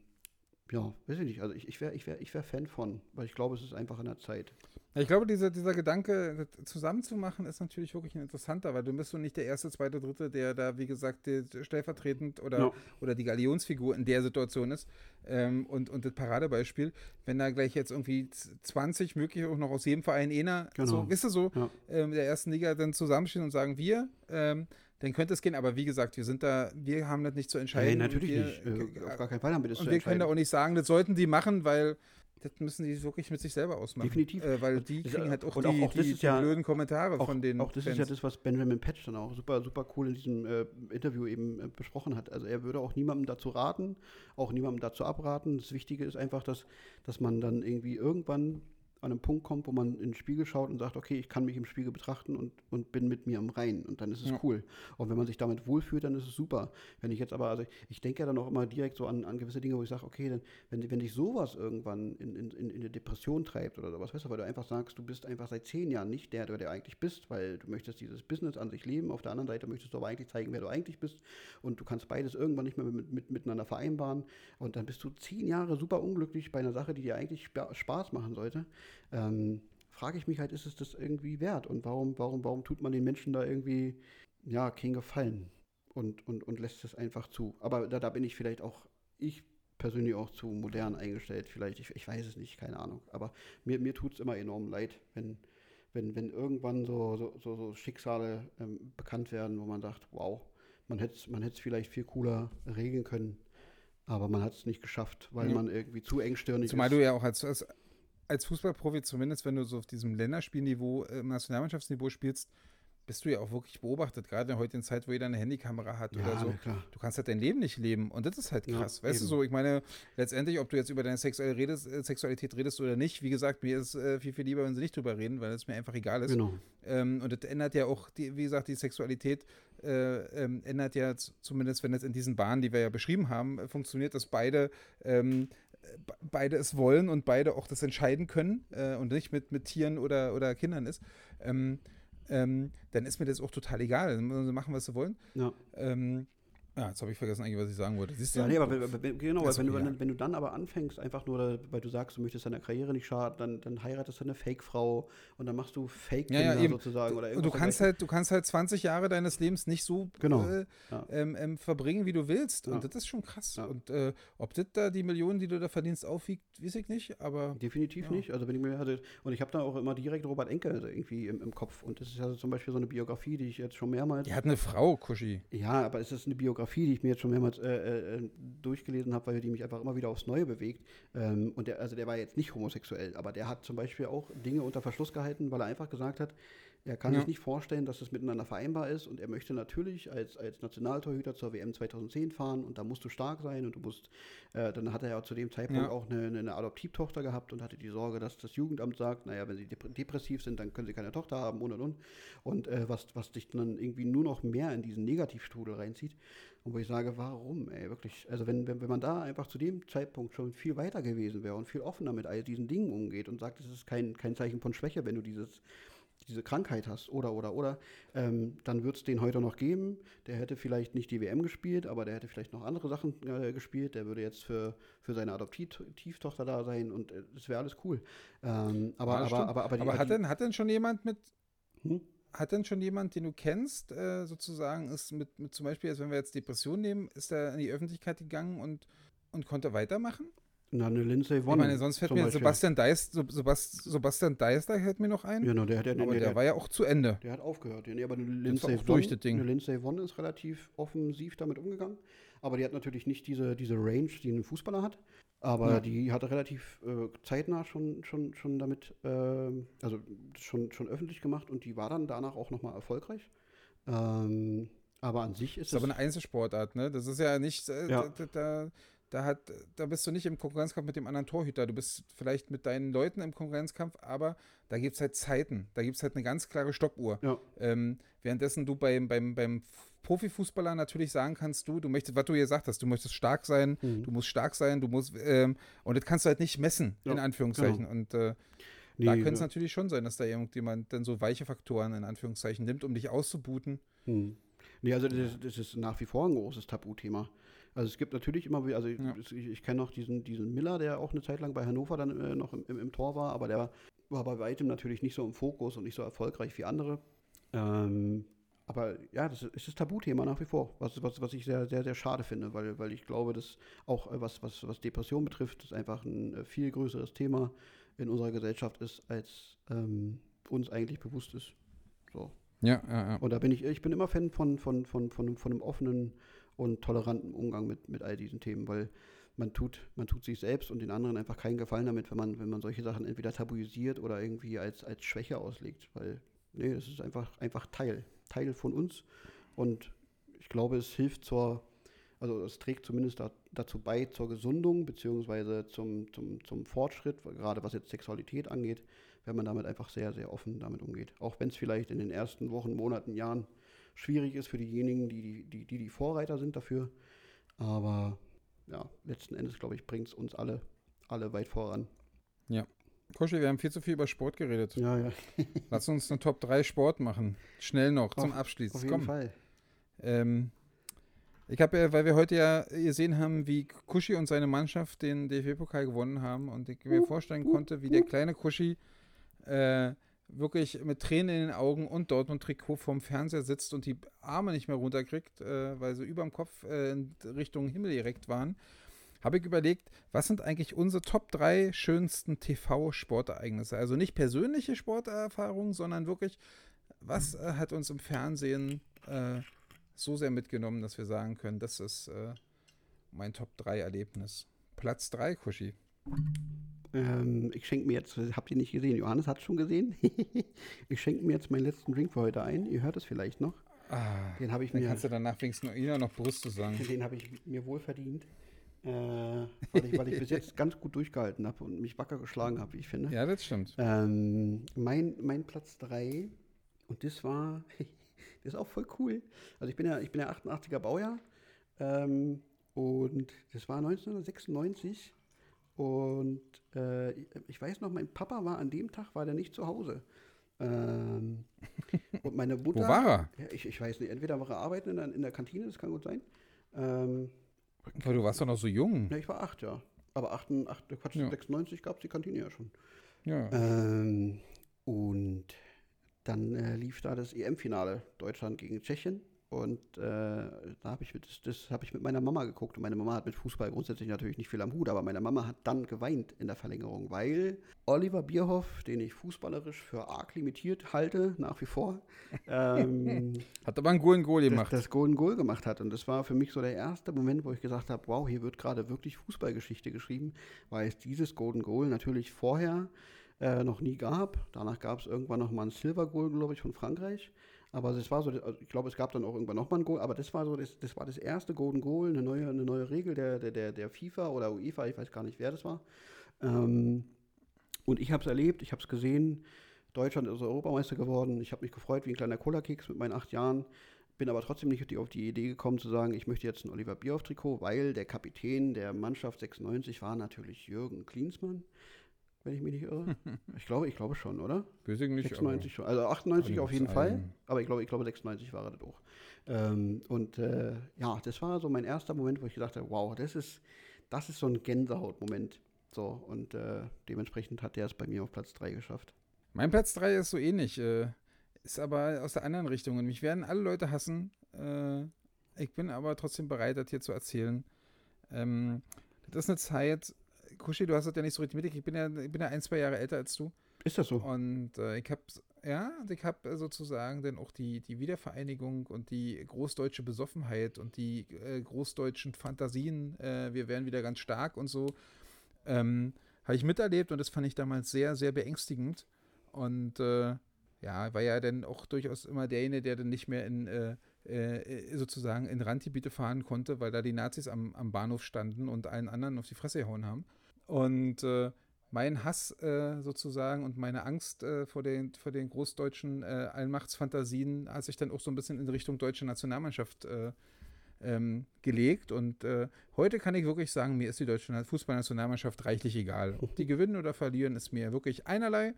ja, weiß ich nicht. Also ich, ich wäre ich wär, ich wär Fan von, weil ich glaube, es ist einfach in der Zeit. Ich glaube, dieser, dieser Gedanke zusammenzumachen ist natürlich wirklich ein interessanter, weil du bist so nicht der erste, zweite, dritte, der da, wie gesagt, stellvertretend oder, ja. oder die Galionsfigur in der Situation ist. Ähm, und, und das Paradebeispiel, wenn da gleich jetzt irgendwie 20, möglich auch noch aus jedem Verein einer, genau. so, wisst ihr so, ja. ähm, der ersten Liga dann zusammenstehen und sagen, wir, ähm, dann könnte es gehen. Aber wie gesagt, wir sind da, wir haben das nicht zu entscheiden. Nee, natürlich wir, nicht. Äh, auf gar keinen Fall haben wir das und zu wir können da auch nicht sagen, das sollten die machen, weil das müssen die wirklich mit sich selber ausmachen. Definitiv. Äh, weil die kriegen halt auch, die, auch, auch die, die ja, blöden Kommentare auch, von den Auch das Fans. ist ja das, was Benjamin Patch dann auch super, super cool in diesem äh, Interview eben äh, besprochen hat. Also er würde auch niemandem dazu raten, auch niemandem dazu abraten. Das Wichtige ist einfach, dass, dass man dann irgendwie irgendwann an einem Punkt kommt, wo man in den Spiegel schaut und sagt, okay, ich kann mich im Spiegel betrachten und, und bin mit mir am Rein. Und dann ist es ja. cool. Und wenn man sich damit wohlfühlt, dann ist es super. Wenn ich jetzt aber, also ich denke ja dann auch immer direkt so an, an gewisse Dinge, wo ich sage, okay, dann, wenn, wenn dich sowas irgendwann in, in, in eine Depression treibt oder sowas, weißt du, weil du einfach sagst, du bist einfach seit zehn Jahren nicht der, der du eigentlich bist, weil du möchtest dieses Business an sich leben. Auf der anderen Seite möchtest du aber eigentlich zeigen, wer du eigentlich bist. Und du kannst beides irgendwann nicht mehr mit, mit, miteinander vereinbaren. Und dann bist du zehn Jahre super unglücklich bei einer Sache, die dir eigentlich Spaß machen sollte ähm, frage ich mich halt, ist es das irgendwie wert? Und warum, warum, warum tut man den Menschen da irgendwie, ja, keinen Gefallen und, und, und lässt es einfach zu? Aber da, da bin ich vielleicht auch, ich persönlich auch zu modern eingestellt, vielleicht, ich, ich weiß es nicht, keine Ahnung. Aber mir, mir tut es immer enorm leid, wenn, wenn, wenn irgendwann so, so, so, so Schicksale ähm, bekannt werden, wo man sagt, wow, man hätte es man vielleicht viel cooler regeln können. Aber man hat es nicht geschafft, weil ja. man irgendwie zu engstirnig Zumal ist. Zumal du ja auch als, als als Fußballprofi, zumindest wenn du so auf diesem Länderspielniveau, äh, Nationalmannschaftsniveau spielst, bist du ja auch wirklich beobachtet, gerade in der heutigen Zeit, wo jeder eine Handykamera hat ja, oder so. Klar. Du kannst halt dein Leben nicht leben und das ist halt krass. Ja, weißt eben. du so, ich meine, letztendlich, ob du jetzt über deine Sexuelle redest, äh, Sexualität redest oder nicht, wie gesagt, mir ist äh, viel, viel lieber, wenn sie nicht drüber reden, weil es mir einfach egal ist. Genau. Ähm, und das ändert ja auch, die, wie gesagt, die Sexualität äh, ähm, ändert ja zumindest, wenn es in diesen Bahnen, die wir ja beschrieben haben, äh, funktioniert, dass beide ähm, beide es wollen und beide auch das entscheiden können äh, und nicht mit, mit Tieren oder, oder Kindern ist, ähm, ähm, dann ist mir das auch total egal. Dann machen, was sie wollen. Ja. Ähm, ja, jetzt habe ich vergessen eigentlich, was ich sagen wollte. Siehst du? Ja, nee, aber wenn, genau, wenn, du, wenn, wenn, du dann aber anfängst, einfach nur, weil du sagst, du möchtest deiner Karriere nicht schaden, dann, dann heiratest du eine Fake-Frau und dann machst du Fake-Kinder ja, ja, sozusagen. Oder du kannst halt, du kannst halt 20 Jahre deines Lebens nicht so genau. äh, ja. ähm, ähm, verbringen, wie du willst. Und das ist schon krass. Und äh, ob das da die Millionen, die du da verdienst, aufwiegt, weiß ich nicht, aber. Definitiv nicht. Also wenn ich mir hatte, und ich habe da auch immer direkt Robert Enke irgendwie im, im Kopf. Und das ist ja zum Beispiel so eine Biografie, die ich jetzt schon mehrmals. Die hat eine Frau, Kuschi. Ja, aber es ist eine Biografie, die ich mir jetzt schon mehrmals mehrmals äh, äh, durchgelesen habe, weil die mich einfach immer wieder aufs Neue bewegt. Ähm, und der, also der war jetzt nicht homosexuell, aber der hat zum Beispiel auch Dinge unter Verschluss gehalten, weil er einfach gesagt hat, er kann ja. sich nicht vorstellen, dass das miteinander vereinbar ist und er möchte natürlich als, als Nationaltorhüter zur WM 2010 fahren und da musst du stark sein und du musst, äh, dann hat er ja zu dem Zeitpunkt ja. auch eine, eine Adoptivtochter gehabt und hatte die Sorge, dass das Jugendamt sagt, naja, wenn sie depressiv sind, dann können sie keine Tochter haben und und und. Und äh, was, was dich dann irgendwie nur noch mehr in diesen Negativstrudel reinzieht. Und wo ich sage, warum, ey, wirklich? Also wenn, wenn, wenn man da einfach zu dem Zeitpunkt schon viel weiter gewesen wäre und viel offener mit all diesen Dingen umgeht und sagt, es ist kein, kein Zeichen von Schwäche, wenn du dieses diese Krankheit hast oder oder oder, ähm, dann wird es den heute noch geben. Der hätte vielleicht nicht die WM gespielt, aber der hätte vielleicht noch andere Sachen äh, gespielt. Der würde jetzt für, für seine Adoptivtochter da sein und es äh, wäre alles cool. Ähm, aber, ja, aber, aber, aber, die, aber, hat, denn, hat denn schon jemand mit. Hm? Hat denn schon jemand, den du kennst, äh, sozusagen, ist mit, mit zum Beispiel, also wenn wir jetzt Depression nehmen, ist er in die Öffentlichkeit gegangen und, und konnte weitermachen? Na, eine Lindsay Vonn. Ich meine, sonst fällt mir Beispiel. Sebastian Deist, Sebastian Deister hält mir noch ein. Genau, der hat ja, aber der, der, war ja auch zu Ende. Der hat aufgehört. Nee, aber eine Lindsay, Vonn, durch das Ding. eine Lindsay Vonn ist relativ offensiv damit umgegangen. Aber die hat natürlich nicht diese, diese Range, die ein Fußballer hat. Aber ja. die hatte relativ äh, zeitnah schon, schon, schon damit, äh, also schon, schon öffentlich gemacht und die war dann danach auch nochmal erfolgreich. Ähm, Aber an sich ist es. ist aber eine Einzelsportart, ne? Das ist ja nicht. Äh, ja. Da, da, da, hat, da bist du nicht im Konkurrenzkampf mit dem anderen Torhüter. Du bist vielleicht mit deinen Leuten im Konkurrenzkampf, aber da gibt es halt Zeiten. Da gibt es halt eine ganz klare Stoppuhr. Ja. Ähm, währenddessen du beim, beim, beim Profifußballer natürlich sagen kannst, du, du möchtest, was du hier gesagt hast, du möchtest stark sein, mhm. du musst stark sein, du musst, ähm, und das kannst du halt nicht messen, ja. in Anführungszeichen. Genau. Und äh, nee, da könnte es ja. natürlich schon sein, dass da irgendjemand dann so weiche Faktoren in Anführungszeichen nimmt, um dich auszubuten. Mhm. Nee, also das, das, ist nach wie vor ein großes Tabuthema. Also es gibt natürlich immer wieder, also ja. ich, ich kenne noch diesen, diesen Miller, der auch eine Zeit lang bei Hannover dann äh, noch im, im, im, Tor war, aber der war bei weitem natürlich nicht so im Fokus und nicht so erfolgreich wie andere. Ähm, aber ja, das ist das Tabuthema nach wie vor, was, was, was ich sehr, sehr, sehr schade finde, weil, weil ich glaube, dass auch äh, was, was, was Depression betrifft, das einfach ein äh, viel größeres Thema in unserer Gesellschaft ist, als ähm, uns eigentlich bewusst ist. So. Ja, ja, ja. Und da bin ich, ich bin immer Fan von, von, von, von, von einem offenen und toleranten Umgang mit, mit all diesen Themen, weil man tut, man tut sich selbst und den anderen einfach keinen Gefallen damit, wenn man, wenn man solche Sachen entweder tabuisiert oder irgendwie als, als Schwäche auslegt. Weil, nee, das ist einfach, einfach Teil, Teil von uns. Und ich glaube, es hilft zur, also es trägt zumindest da, dazu bei zur Gesundung beziehungsweise zum, zum, zum Fortschritt, gerade was jetzt Sexualität angeht, wenn man damit einfach sehr, sehr offen damit umgeht. Auch wenn es vielleicht in den ersten Wochen, Monaten, Jahren schwierig ist für diejenigen, die die, die, die Vorreiter sind dafür. Aber ja, letzten Endes, glaube ich, bringt es uns alle, alle weit voran. Ja. Koschi, wir haben viel zu viel über Sport geredet. Ja, ja. Lass uns eine Top 3 Sport machen. Schnell noch, zum Abschluss. Auf jeden Komm. Fall. Ähm, ich habe ja, weil wir heute ja gesehen haben, wie Kuschi und seine Mannschaft den DFB-Pokal gewonnen haben und ich mir vorstellen konnte, wie der kleine Kuschi äh, wirklich mit Tränen in den Augen und Dortmund-Trikot vorm Fernseher sitzt und die Arme nicht mehr runterkriegt, äh, weil sie über dem Kopf äh, in Richtung Himmel direkt waren, habe ich überlegt, was sind eigentlich unsere Top 3 schönsten TV-Sportereignisse? Also nicht persönliche Sporterfahrungen, sondern wirklich, was äh, hat uns im Fernsehen äh, so sehr mitgenommen, dass wir sagen können, das ist äh, mein Top 3 Erlebnis. Platz 3, Kuschi. Ähm, ich schenke mir jetzt, habt ihr nicht gesehen, Johannes hat es schon gesehen. ich schenke mir jetzt meinen letzten Drink für heute ein. Ihr hört es vielleicht noch. Ah, den habe ich mir. kannst du danach wenigstens noch, Ina noch Brüste sagen. Den habe ich mir wohl verdient. Äh, weil, ich, weil ich bis jetzt ganz gut durchgehalten habe und mich wacker geschlagen habe, wie ich finde. Ja, das stimmt. Ähm, mein, mein Platz 3, und das war, das ist auch voll cool. Also ich bin ja, ich bin ja 88er Baujahr ähm, und das war 1996 und äh, ich weiß noch, mein Papa war an dem Tag, war der nicht zu Hause. Ähm, und meine Mutter. Wo war er? Ich, ich weiß nicht, entweder war er arbeiten in der, in der Kantine, das kann gut sein. Ähm, Aber du warst doch noch so jung. Ja, ich war acht, ja. Aber 8, 8, Quatsch, ja. 96 gab es die Kantine ja schon. Ja. Ähm, und dann äh, lief da das EM-Finale Deutschland gegen Tschechien. Und äh, da habe ich, das, das hab ich mit meiner Mama geguckt. Und meine Mama hat mit Fußball grundsätzlich natürlich nicht viel am Hut, aber meine Mama hat dann geweint in der Verlängerung, weil Oliver Bierhoff, den ich fußballerisch für arg limitiert halte, nach wie vor, ähm, hat aber ein Golden Goal gemacht. Das, das Golden Goal gemacht hat. Und das war für mich so der erste Moment, wo ich gesagt habe: Wow, hier wird gerade wirklich Fußballgeschichte geschrieben, weil es dieses Golden Goal natürlich vorher äh, noch nie gab. Danach gab es irgendwann noch mal ein Silver Goal, glaube ich, von Frankreich. Aber es war so, also ich glaube, es gab dann auch irgendwann nochmal ein Goal, aber das war so, das, das war das erste Golden Goal, eine neue, eine neue Regel der, der, der FIFA oder UEFA, ich weiß gar nicht, wer das war. Ähm, und ich habe es erlebt, ich habe es gesehen. Deutschland ist Europameister geworden. Ich habe mich gefreut wie ein kleiner Cola-Keks mit meinen acht Jahren. Bin aber trotzdem nicht auf die Idee gekommen zu sagen, ich möchte jetzt ein Oliver Bierhoff-Trikot, weil der Kapitän der Mannschaft 96 war natürlich Jürgen Klinsmann wenn ich mich nicht irre. ich glaube, ich glaube schon, oder? Weiß nicht. 96 schon. Also 98 auf jeden Fall. Aber ich glaube, ich glaube 96 war er das auch. Ähm, und äh, ja, das war so mein erster Moment, wo ich gedacht habe, wow, das ist, das ist so ein Gänsehautmoment. So, und äh, dementsprechend hat der es bei mir auf Platz 3 geschafft. Mein Platz 3 ist so ähnlich, äh, ist aber aus der anderen Richtung. Und mich werden alle Leute hassen. Äh, ich bin aber trotzdem bereit, das hier zu erzählen. Ähm, das ist eine Zeit, Kuschi, du hast das ja nicht so richtig mitgekriegt. Ich bin ja, ich bin ja ein, zwei Jahre älter als du. Ist das so? Und äh, ich habe ja, ich habe sozusagen dann auch die, die Wiedervereinigung und die großdeutsche Besoffenheit und die äh, großdeutschen Fantasien, äh, wir werden wieder ganz stark und so, ähm, habe ich miterlebt und das fand ich damals sehr, sehr beängstigend. Und äh, ja, war ja dann auch durchaus immer derjenige, der dann nicht mehr in äh, äh, sozusagen in Randgebiete fahren konnte, weil da die Nazis am, am Bahnhof standen und allen anderen auf die Fresse gehauen haben. Und äh, mein Hass äh, sozusagen und meine Angst äh, vor, den, vor den großdeutschen äh, Allmachtsfantasien hat sich dann auch so ein bisschen in Richtung deutsche Nationalmannschaft äh, ähm, gelegt. Und äh, heute kann ich wirklich sagen, mir ist die deutsche Fußballnationalmannschaft reichlich egal. Ob die gewinnen oder verlieren, ist mir wirklich einerlei.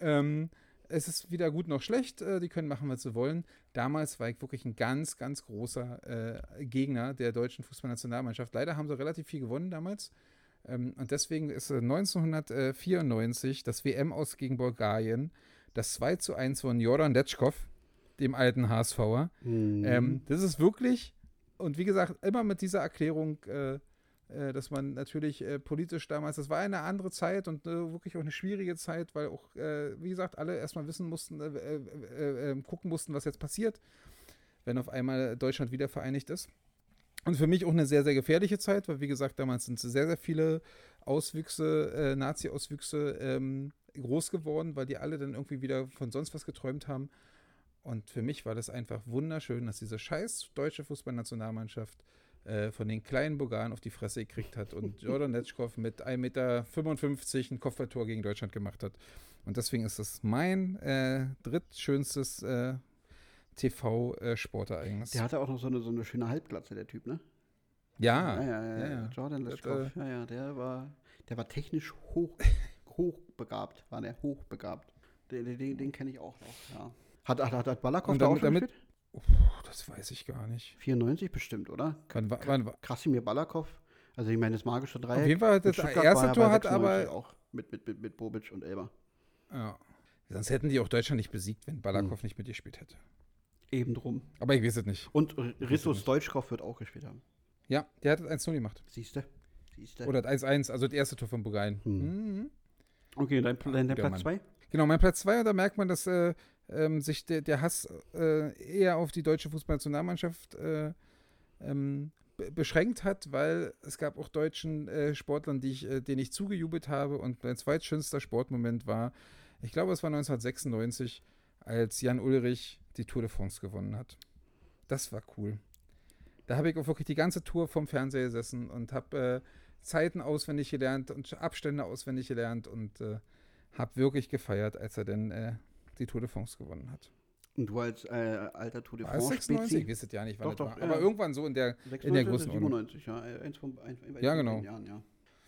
Ähm, es ist weder gut noch schlecht. Die können machen, was sie wollen. Damals war ich wirklich ein ganz, ganz großer Gegner der deutschen Fußballnationalmannschaft. Leider haben sie relativ viel gewonnen damals. Ähm, und deswegen ist 1994 das WM aus gegen Bulgarien das 2 zu 1 von Joran Detschkov, dem alten HSVer. Mhm. Ähm, das ist wirklich, und wie gesagt, immer mit dieser Erklärung, äh, äh, dass man natürlich äh, politisch damals, das war eine andere Zeit und äh, wirklich auch eine schwierige Zeit, weil auch, äh, wie gesagt, alle erstmal wissen mussten, äh, ähm, gucken mussten, was jetzt passiert, wenn auf einmal Deutschland wieder vereinigt ist. Und für mich auch eine sehr, sehr gefährliche Zeit, weil, wie gesagt, damals sind sehr, sehr viele Auswüchse, äh, Nazi-Auswüchse ähm, groß geworden, weil die alle dann irgendwie wieder von sonst was geträumt haben. Und für mich war das einfach wunderschön, dass diese scheiß deutsche Fußballnationalmannschaft äh, von den kleinen Bulgaren auf die Fresse gekriegt hat und Jordan Netschkow mit 1,55 Meter ein Kopfballtor gegen Deutschland gemacht hat. Und deswegen ist das mein äh, drittschönstes äh, TV-Sportereignis. Der hatte auch noch so eine, so eine schöne Halbglatze, der Typ, ne? Ja. Ja, ja, ja. ja. Jordan Leschkow, äh, ja, ja, der war, der war technisch hoch, hochbegabt, war der hochbegabt. Den, den, den kenne ich auch noch, ja. Hat, hat, hat, Balakov da auch schon damit, Uff, das weiß ich gar nicht. 94 bestimmt, oder? Wann, wann, wann, Krasimir Balakov. Also ich meine, das magische Dreieck. Auf jeden Fall, das erste Tor hat aber auch mit, mit, mit, mit Bobic und Elber. Ja. Sonst hätten die auch Deutschland nicht besiegt, wenn Balakov hm. nicht mitgespielt hätte. Eben drum. Aber ich weiß es nicht. Und Rissos Deutschkopf wird auch gespielt haben. Ja, der hat 1-0 gemacht. Siehst du? Siehste. Oder 1-1, also das erste Tor von Bulgarien. Hm. Mhm. Okay, dein, dein, dein Platz 2? Genau, mein Platz 2, und da merkt man, dass äh, ähm, sich der, der Hass äh, eher auf die deutsche Fußballnationalmannschaft äh, ähm, beschränkt hat, weil es gab auch deutschen äh, Sportlern, die ich, äh, denen ich zugejubelt habe. Und mein zweitschönster Sportmoment war, ich glaube, es war 1996, als Jan Ulrich die Tour de France gewonnen hat. Das war cool. Da habe ich auch wirklich die ganze Tour vom Fernseher gesessen und habe äh, Zeiten auswendig gelernt und Abstände auswendig gelernt und äh, habe wirklich gefeiert, als er denn äh, die Tour de France gewonnen hat. Und du als äh, alter Tour de France. War 96? Ich weiß ja nicht, wann doch, das doch, war. Aber irgendwann so in der, 96, in der Größenordnung. 97, ja. Eins von, ein, ja, genau. Jahren, ja.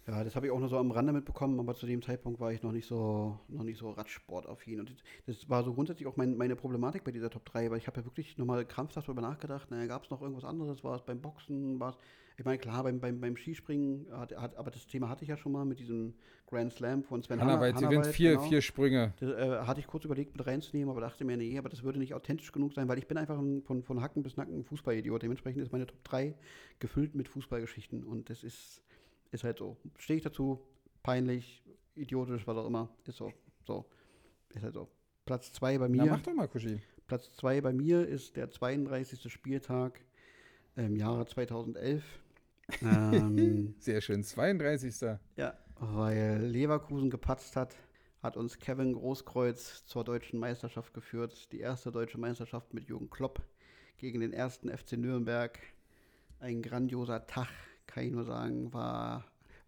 Ja, das habe ich auch nur so am Rande mitbekommen, aber zu dem Zeitpunkt war ich noch nicht so, noch nicht so Radsportaffin. Und das war so grundsätzlich auch mein, meine Problematik bei dieser Top 3, weil ich habe ja wirklich nochmal krampfhaft darüber nachgedacht, naja, gab es noch irgendwas anderes, war es beim Boxen, war es, ich meine, klar, beim, beim, beim Skispringen, hat, hat, aber das Thema hatte ich ja schon mal mit diesem Grand Slam von Sven Hannawald. Sie gewinnt vier, genau. vier Sprünge. Das äh, hatte ich kurz überlegt, mit reinzunehmen, aber dachte mir, nee, aber das würde nicht authentisch genug sein, weil ich bin einfach ein, von, von Hacken bis Nacken Fußballidiot. Dementsprechend ist meine Top 3 gefüllt mit Fußballgeschichten und das ist, ist halt so. Stehe ich dazu, peinlich, idiotisch, was auch immer. Ist so. So. Ist halt so. Platz 2 bei mir. Na, mach doch mal, Kuschi. Platz 2 bei mir ist der 32. Spieltag im Jahre 2011. ähm, Sehr schön, 32. Ja, weil Leverkusen gepatzt hat, hat uns Kevin Großkreuz zur deutschen Meisterschaft geführt. Die erste deutsche Meisterschaft mit Jürgen Klopp gegen den ersten FC Nürnberg. Ein grandioser Tag, kann ich nur sagen, war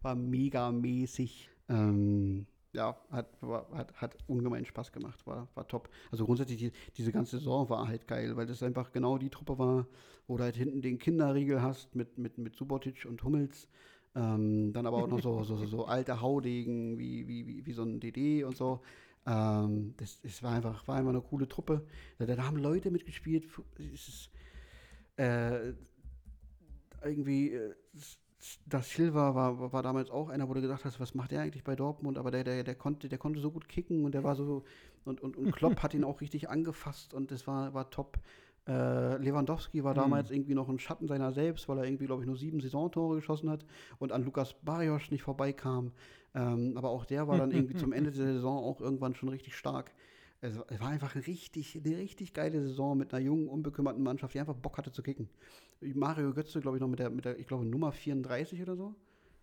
war megamäßig. Ähm, ja, hat, hat, hat ungemein Spaß gemacht, war, war top. Also grundsätzlich, die, diese ganze Saison war halt geil, weil das einfach genau die Truppe war, wo du halt hinten den Kinderriegel hast mit, mit, mit Subotic und Hummels. Ähm, dann aber auch noch so, so, so, so alte Haudegen wie, wie, wie, wie so ein DD und so. Ähm, das, das war einfach, war einfach eine coole Truppe. Da, da haben Leute mitgespielt. Es ist, äh, irgendwie, äh, das Silva war, war damals auch einer, wo du gedacht hast, was macht der eigentlich bei Dortmund? Aber der, der, der, konnte, der konnte so gut kicken und der war so, und, und, und Klopp hat ihn auch richtig angefasst und das war, war top. Äh, Lewandowski war mhm. damals irgendwie noch ein Schatten seiner selbst, weil er irgendwie, glaube ich, nur sieben Saisontore geschossen hat und an Lukas Barrios nicht vorbeikam. Ähm, aber auch der war dann irgendwie zum Ende der Saison auch irgendwann schon richtig stark es war einfach eine richtig, eine richtig geile Saison mit einer jungen, unbekümmerten Mannschaft, die einfach Bock hatte zu kicken. Mario Götze, glaube ich, noch mit der, mit der, ich glaube, Nummer 34 oder so.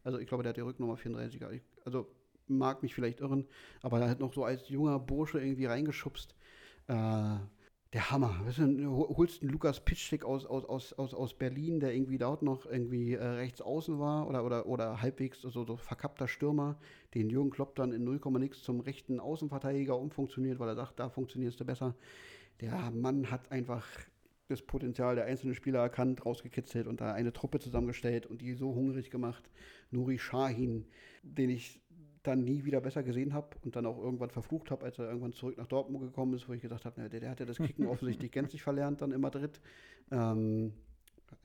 Also ich glaube, der hat die Rücknummer 34. Ich, also mag mich vielleicht irren, aber er hat noch so als junger Bursche irgendwie reingeschubst. Äh, der Hammer. Weißt du, holst einen Lukas Pitschstick aus, aus, aus, aus, aus Berlin, der irgendwie dort noch irgendwie äh, rechts außen war oder, oder, oder halbwegs so, so verkappter Stürmer, den Jürgen Klopp dann in 0, nix zum rechten Außenverteidiger umfunktioniert, weil er sagt, da funktionierst du besser. Der Mann hat einfach das Potenzial der einzelnen Spieler erkannt, rausgekitzelt und da eine Truppe zusammengestellt und die so hungrig gemacht. Nuri Shahin, den ich dann nie wieder besser gesehen habe und dann auch irgendwann verflucht habe, als er irgendwann zurück nach Dortmund gekommen ist, wo ich gedacht habe, der, der hat ja das Kicken offensichtlich gänzlich verlernt dann in Madrid. Ähm,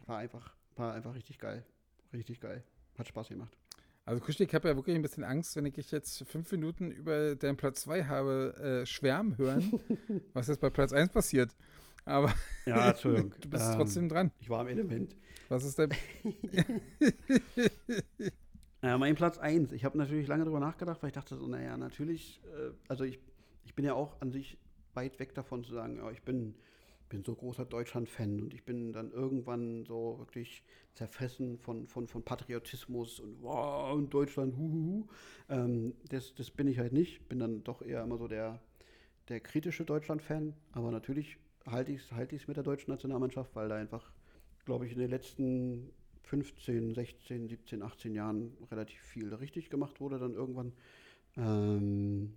war einfach, war einfach richtig geil. Richtig geil. Hat Spaß gemacht. Also Kuschel, ich habe ja wirklich ein bisschen Angst, wenn ich jetzt fünf Minuten über deinen Platz 2 habe äh, schwärmen hören, was jetzt bei Platz 1 passiert. Aber ja, Entschuldigung. du bist ähm, trotzdem dran. Ich war im Element. Was ist dein Äh, mein Platz 1. Ich habe natürlich lange darüber nachgedacht, weil ich dachte so, naja, natürlich, äh, also ich, ich bin ja auch an sich weit weg davon zu sagen, ja, ich bin, bin so großer Deutschland-Fan und ich bin dann irgendwann so wirklich zerfressen von, von, von Patriotismus und wow, und Deutschland, huhuhu. Ähm, das, das bin ich halt nicht. Bin dann doch eher immer so der, der kritische Deutschland-Fan. Aber natürlich halte ich es halt mit der deutschen Nationalmannschaft, weil da einfach, glaube ich, in den letzten 15, 16, 17, 18 Jahren relativ viel richtig gemacht wurde dann irgendwann. Ähm,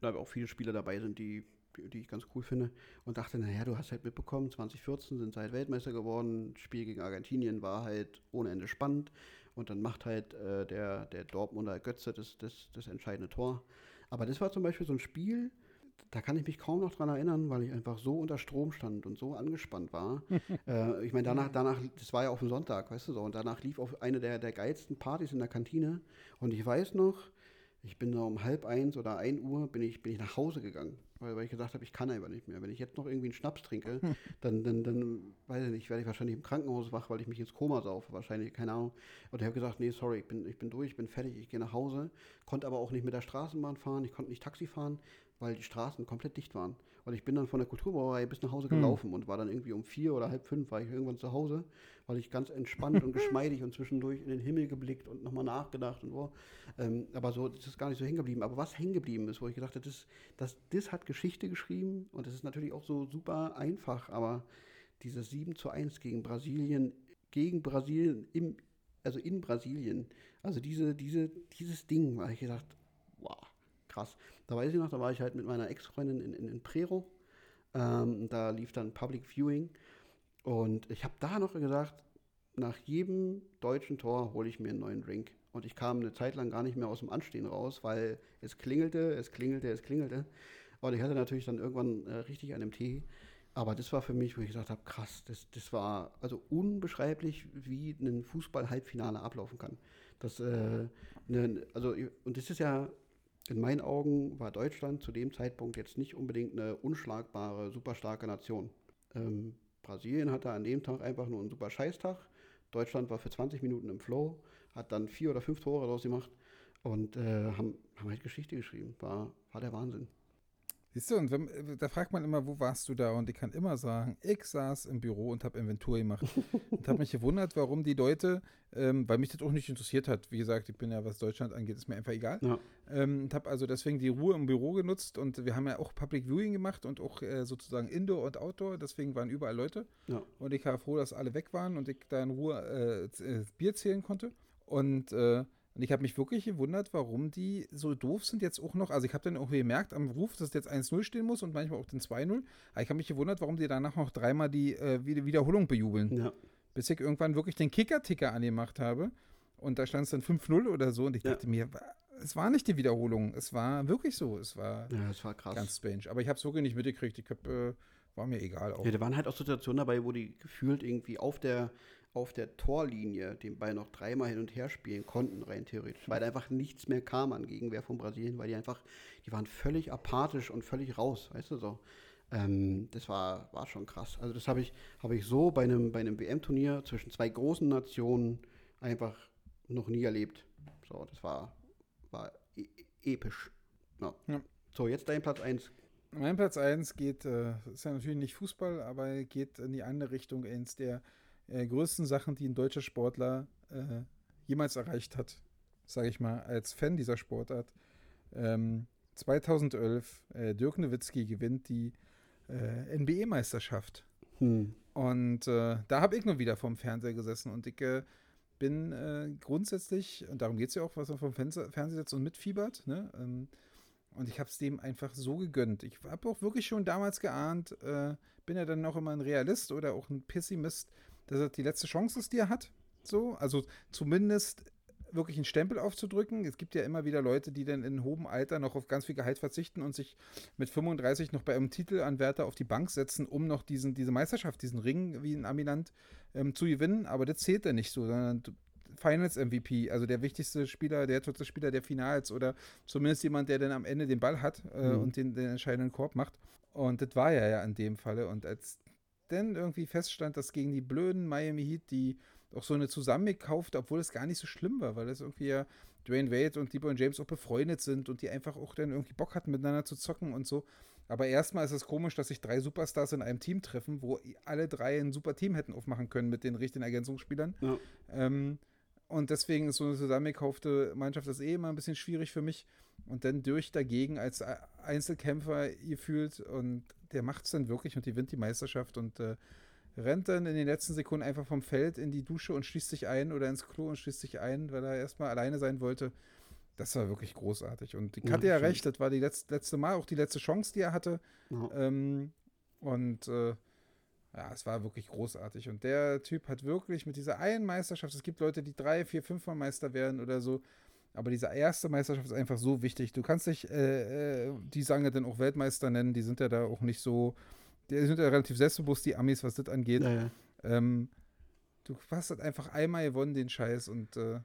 da auch viele Spieler dabei sind, die, die ich ganz cool finde. Und dachte, naja, du hast halt mitbekommen, 2014 sind sie halt Weltmeister geworden. Das Spiel gegen Argentinien war halt ohne Ende spannend. Und dann macht halt äh, der, der Dortmunder Götze das, das, das entscheidende Tor. Aber das war zum Beispiel so ein Spiel, da kann ich mich kaum noch dran erinnern, weil ich einfach so unter Strom stand und so angespannt war. äh, ich meine, danach, danach, das war ja auf dem Sonntag, weißt du so, und danach lief auf eine der, der geilsten Partys in der Kantine. Und ich weiß noch, ich bin da um halb eins oder ein Uhr bin ich, bin ich nach Hause gegangen, weil, weil ich gesagt habe, ich kann einfach nicht mehr. Wenn ich jetzt noch irgendwie einen Schnaps trinke, dann, dann, dann weiß ich nicht, werde ich wahrscheinlich im Krankenhaus wach, weil ich mich ins Koma saufe, wahrscheinlich, keine Ahnung. Und ich habe gesagt, nee, sorry, ich bin, ich bin durch, ich bin fertig, ich gehe nach Hause. Konnte aber auch nicht mit der Straßenbahn fahren, ich konnte nicht Taxi fahren, weil die Straßen komplett dicht waren. Und ich bin dann von der Kulturbrauerei bis nach Hause hm. gelaufen hm. und war dann irgendwie um vier oder halb fünf war ich irgendwann zu Hause, weil ich ganz entspannt und geschmeidig und zwischendurch in den Himmel geblickt und nochmal nachgedacht und wo. Ähm, aber so, das ist gar nicht so hängen geblieben. Aber was hängen geblieben ist, wo ich gedacht habe, das, das, das hat Geschichte geschrieben und das ist natürlich auch so super einfach, aber dieses 7 zu 1 gegen Brasilien, gegen Brasilien, im, also in Brasilien, also diese, diese, dieses Ding, war ich gedacht, wow, krass. Da weiß ich noch, da war ich halt mit meiner Ex-Freundin in, in, in Prero. Ähm, da lief dann Public Viewing. Und ich habe da noch gesagt, nach jedem deutschen Tor hole ich mir einen neuen Drink. Und ich kam eine Zeit lang gar nicht mehr aus dem Anstehen raus, weil es klingelte, es klingelte, es klingelte. Und ich hatte natürlich dann irgendwann äh, richtig einen Tee. Aber das war für mich, wo ich gesagt habe, krass, das, das war also unbeschreiblich, wie ein Fußball-Halbfinale ablaufen kann. Das, äh, ne, also, und das ist ja in meinen Augen war Deutschland zu dem Zeitpunkt jetzt nicht unbedingt eine unschlagbare, super starke Nation. Ähm, Brasilien hatte an dem Tag einfach nur einen super Scheißtag. Deutschland war für 20 Minuten im Flow, hat dann vier oder fünf Tore daraus gemacht und äh, haben, haben halt Geschichte geschrieben. War, war der Wahnsinn. Siehst du, und wenn, da fragt man immer, wo warst du da? Und ich kann immer sagen, ich saß im Büro und habe Inventur gemacht. und habe mich gewundert, warum die Leute, ähm, weil mich das auch nicht interessiert hat. Wie gesagt, ich bin ja, was Deutschland angeht, ist mir einfach egal. Ja. Ähm, und habe also deswegen die Ruhe im Büro genutzt. Und wir haben ja auch Public Viewing gemacht und auch äh, sozusagen Indoor und Outdoor. Deswegen waren überall Leute. Ja. Und ich war froh, dass alle weg waren und ich da in Ruhe äh, äh Bier zählen konnte. Und äh, und ich habe mich wirklich gewundert, warum die so doof sind jetzt auch noch. Also ich habe dann auch gemerkt am Ruf, dass jetzt 1-0 stehen muss und manchmal auch den 2-0. Aber ich habe mich gewundert, warum die danach noch dreimal die äh, Wiederholung bejubeln. Ja. Bis ich irgendwann wirklich den Kicker-Ticker angemacht habe. Und da stand es dann 5-0 oder so. Und ich ja. dachte mir, es war nicht die Wiederholung. Es war wirklich so. Es war, ja, es war krass. ganz strange. Aber ich habe es wirklich nicht mitgekriegt. Ich hab, äh, war mir egal. Auch. Ja, da waren halt auch Situationen dabei, wo die gefühlt irgendwie auf der auf der Torlinie den Ball noch dreimal hin und her spielen konnten, rein theoretisch, weil einfach nichts mehr kam an Gegenwehr von Brasilien, weil die einfach, die waren völlig apathisch und völlig raus, weißt du so. Ähm, das war, war schon krass. Also das habe ich, hab ich so bei einem, bei einem WM-Turnier zwischen zwei großen Nationen einfach noch nie erlebt. So, das war, war e episch. Ja. Ja. So, jetzt dein Platz 1. Mein Platz 1 geht, äh, ist ja natürlich nicht Fußball, aber geht in die andere Richtung, eins der äh, größten Sachen, die ein deutscher Sportler äh, jemals erreicht hat, sage ich mal, als Fan dieser Sportart. Ähm, 2011, äh, Dirk Nowitzki gewinnt die äh, NBA-Meisterschaft. Hm. Und äh, da habe ich nur wieder vom Fernseher gesessen und ich bin äh, grundsätzlich, und darum geht es ja auch, was man vom Fernseher, Fernseher sitzt und mitfiebert, ne? Ähm, und ich habe es dem einfach so gegönnt. Ich habe auch wirklich schon damals geahnt, äh, bin ja dann noch immer ein Realist oder auch ein Pessimist, dass er die letzte Chance ist, die er hat. So, also zumindest wirklich einen Stempel aufzudrücken. Es gibt ja immer wieder Leute, die dann in hohem Alter noch auf ganz viel Gehalt verzichten und sich mit 35 noch bei einem Titelanwärter auf die Bank setzen, um noch diesen, diese Meisterschaft, diesen Ring wie in Amiland ähm, zu gewinnen. Aber das zählt ja nicht so, sondern Finals MVP, also der wichtigste Spieler, der tollste Spieler der Finals oder zumindest jemand, der dann am Ende den Ball hat äh, mhm. und den, den entscheidenden Korb macht. Und das war er ja in dem Falle. Und als dann irgendwie feststand, dass gegen die blöden Miami Heat, die auch so eine zusammengekauft, obwohl es gar nicht so schlimm war, weil es irgendwie ja Dwayne Wade und LeBron James auch befreundet sind und die einfach auch dann irgendwie Bock hatten, miteinander zu zocken und so. Aber erstmal ist es komisch, dass sich drei Superstars in einem Team treffen, wo alle drei ein super Team hätten aufmachen können mit den richtigen Ergänzungsspielern. Ja. Ähm, und deswegen ist so eine zusammengekaufte Mannschaft das eh immer ein bisschen schwierig für mich. Und dann durch dagegen als Einzelkämpfer gefühlt und der macht es dann wirklich und gewinnt die Meisterschaft und äh, rennt dann in den letzten Sekunden einfach vom Feld in die Dusche und schließt sich ein oder ins Klo und schließt sich ein, weil er erstmal alleine sein wollte. Das war wirklich großartig. Und ich hatte ja, ja recht, das war die letzte, letzte Mal auch die letzte Chance, die er hatte. Ja. Ähm, und äh, ja, es war wirklich großartig. Und der Typ hat wirklich mit dieser einen Meisterschaft, es gibt Leute, die drei, vier, fünfmal Meister werden oder so, aber diese erste Meisterschaft ist einfach so wichtig. Du kannst dich, äh, äh, die sagen ja dann auch Weltmeister nennen, die sind ja da auch nicht so, die sind ja relativ selbstbewusst, die Amis, was das angeht. Ja, ja. Ähm, du hast halt einfach einmal gewonnen, den Scheiß. Und äh,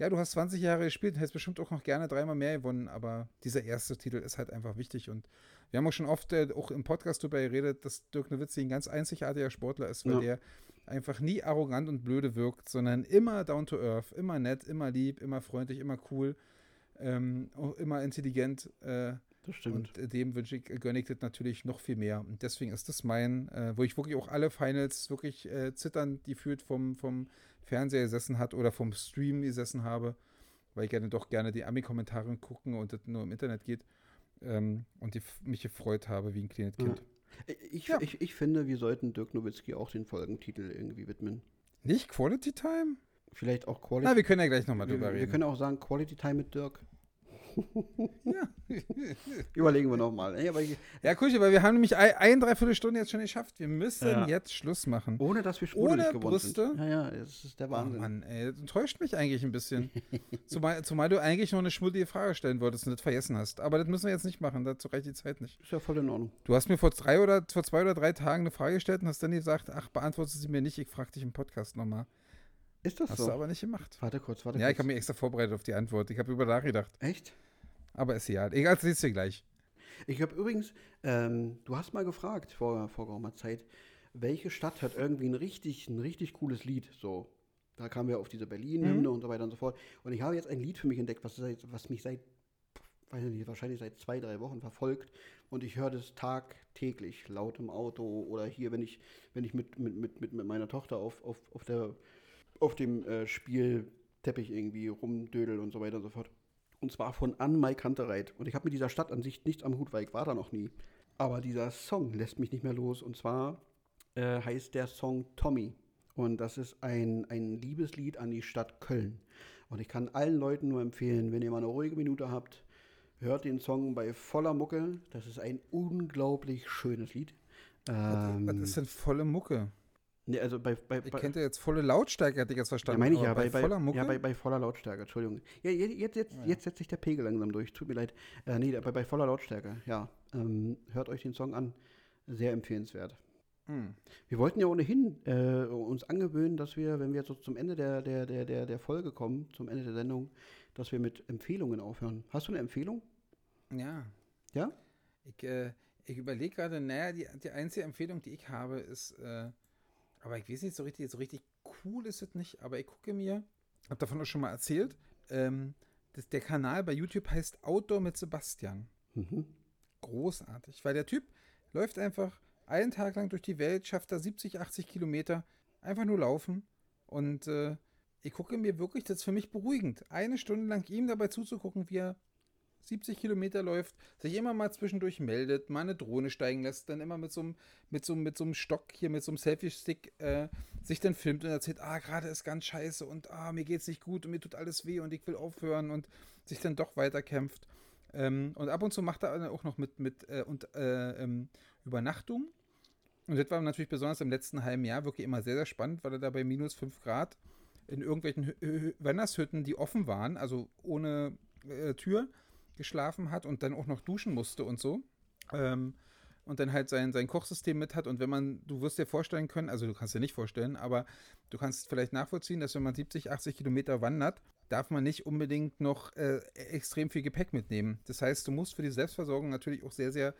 ja, du hast 20 Jahre gespielt, hättest bestimmt auch noch gerne dreimal mehr gewonnen, aber dieser erste Titel ist halt einfach wichtig. Und wir haben auch schon oft äh, auch im Podcast darüber geredet, dass Dirk Nowitzki ein ganz einzigartiger Sportler ist, weil ja. der einfach nie arrogant und blöde wirkt, sondern immer down to earth, immer nett, immer lieb, immer freundlich, immer cool, ähm, auch immer intelligent. Äh, das stimmt. Und dem wünsche ich, gönne ich das natürlich noch viel mehr. Und deswegen ist das mein, äh, wo ich wirklich auch alle Finals wirklich äh, zitternd gefühlt vom, vom Fernseher gesessen hat oder vom Stream gesessen habe, weil ich gerne doch gerne die Ami-Kommentare gucken und das nur im Internet geht ähm, und die, mich gefreut habe wie ein kleines Kind. Ja. Ich, ja. ich, ich finde, wir sollten Dirk Nowitzki auch den Folgentitel irgendwie widmen. Nicht Quality Time? Vielleicht auch Quality. Na, wir können ja gleich nochmal drüber wir, reden. Wir können auch sagen Quality Time mit Dirk ja. Überlegen wir nochmal. Ja, cool, aber wir haben nämlich ein, ein Dreiviertelstunde jetzt schon geschafft. Wir müssen ja. jetzt Schluss machen. Ohne dass wir Ohne Brüste. Sind. Ja, ja, das ist der oh Wahnsinn. Oh Mann, ey, du täuscht mich eigentlich ein bisschen. zumal, zumal du eigentlich noch eine schmuttige Frage stellen wolltest und das vergessen hast. Aber das müssen wir jetzt nicht machen, dazu reicht die Zeit nicht. Ist ja voll in Ordnung. Du hast mir vor drei oder vor zwei oder drei Tagen eine Frage gestellt und hast dann gesagt, ach, beantwortest sie mir nicht, ich frage dich im Podcast nochmal. Ist das Hast so? Hast du aber nicht gemacht. Warte kurz, warte ja, kurz. Ja, ich habe mich extra vorbereitet auf die Antwort. Ich habe über nachgedacht. Echt? Aber ist ja, egal, das siehst du gleich. Ich habe übrigens, ähm, du hast mal gefragt vor, vor geraumer Zeit, welche Stadt hat irgendwie ein richtig, ein richtig cooles Lied? So, da kamen wir auf diese Berlin-Hymne mhm. und so weiter und so fort. Und ich habe jetzt ein Lied für mich entdeckt, was, was mich seit, weiß nicht, wahrscheinlich seit zwei, drei Wochen verfolgt. Und ich höre das tagtäglich, laut im Auto oder hier, wenn ich, wenn ich mit, mit, mit, mit meiner Tochter auf, auf, auf, der, auf dem äh, Spielteppich irgendwie rumdödel und so weiter und so fort. Und zwar von Anne Kantereit. Und ich habe mit dieser Stadt an sich nichts am Hut, weil ich war da noch nie. Aber dieser Song lässt mich nicht mehr los. Und zwar äh, heißt der Song Tommy. Und das ist ein, ein Liebeslied an die Stadt Köln. Und ich kann allen Leuten nur empfehlen, wenn ihr mal eine ruhige Minute habt, hört den Song bei voller Mucke. Das ist ein unglaublich schönes Lied. Ähm, was ist denn volle Mucke? Nee, also bei, bei, ich kennt ja jetzt volle Lautstärke, hätte ich jetzt verstanden. Ja, meine ich ja, bei, bei, voller Mucke? Ja, bei, bei voller Lautstärke, Entschuldigung. Ja, jetzt, jetzt, jetzt, ja. jetzt setzt sich der Pegel langsam durch, tut mir leid. Äh, nee, bei, bei voller Lautstärke, ja. Ähm, hört euch den Song an, sehr empfehlenswert. Hm. Wir wollten ja ohnehin äh, uns angewöhnen, dass wir, wenn wir so zum Ende der, der, der, der, der Folge kommen, zum Ende der Sendung, dass wir mit Empfehlungen aufhören. Hast du eine Empfehlung? Ja. Ja? Ich, äh, ich überlege gerade, naja, die, die einzige Empfehlung, die ich habe, ist äh, aber ich weiß nicht, so richtig, so richtig cool ist es nicht. Aber ich gucke mir, habe davon auch schon mal erzählt, ähm, das, der Kanal bei YouTube heißt Outdoor mit Sebastian. Mhm. Großartig, weil der Typ läuft einfach einen Tag lang durch die Welt, schafft da 70, 80 Kilometer, einfach nur laufen. Und äh, ich gucke mir wirklich, das ist für mich beruhigend, eine Stunde lang ihm dabei zuzugucken, wie er 70 Kilometer läuft, sich immer mal zwischendurch meldet, mal eine Drohne steigen lässt, dann immer mit so einem, mit so, mit so einem Stock hier, mit so einem Selfie-Stick äh, sich dann filmt und erzählt, ah, gerade ist ganz scheiße und ah, mir geht's nicht gut und mir tut alles weh und ich will aufhören und sich dann doch weiterkämpft. Ähm, und ab und zu macht er auch noch mit, mit äh, und, äh, ähm, Übernachtung. Und das war natürlich besonders im letzten halben Jahr wirklich immer sehr, sehr spannend, weil er da bei minus 5 Grad in irgendwelchen Wandershütten, die offen waren, also ohne äh, Tür, geschlafen hat und dann auch noch duschen musste und so. Ähm, und dann halt sein, sein Kochsystem mit hat. Und wenn man, du wirst dir vorstellen können, also du kannst dir nicht vorstellen, aber du kannst vielleicht nachvollziehen, dass wenn man 70, 80 Kilometer wandert, darf man nicht unbedingt noch äh, extrem viel Gepäck mitnehmen. Das heißt, du musst für die Selbstversorgung natürlich auch sehr, sehr,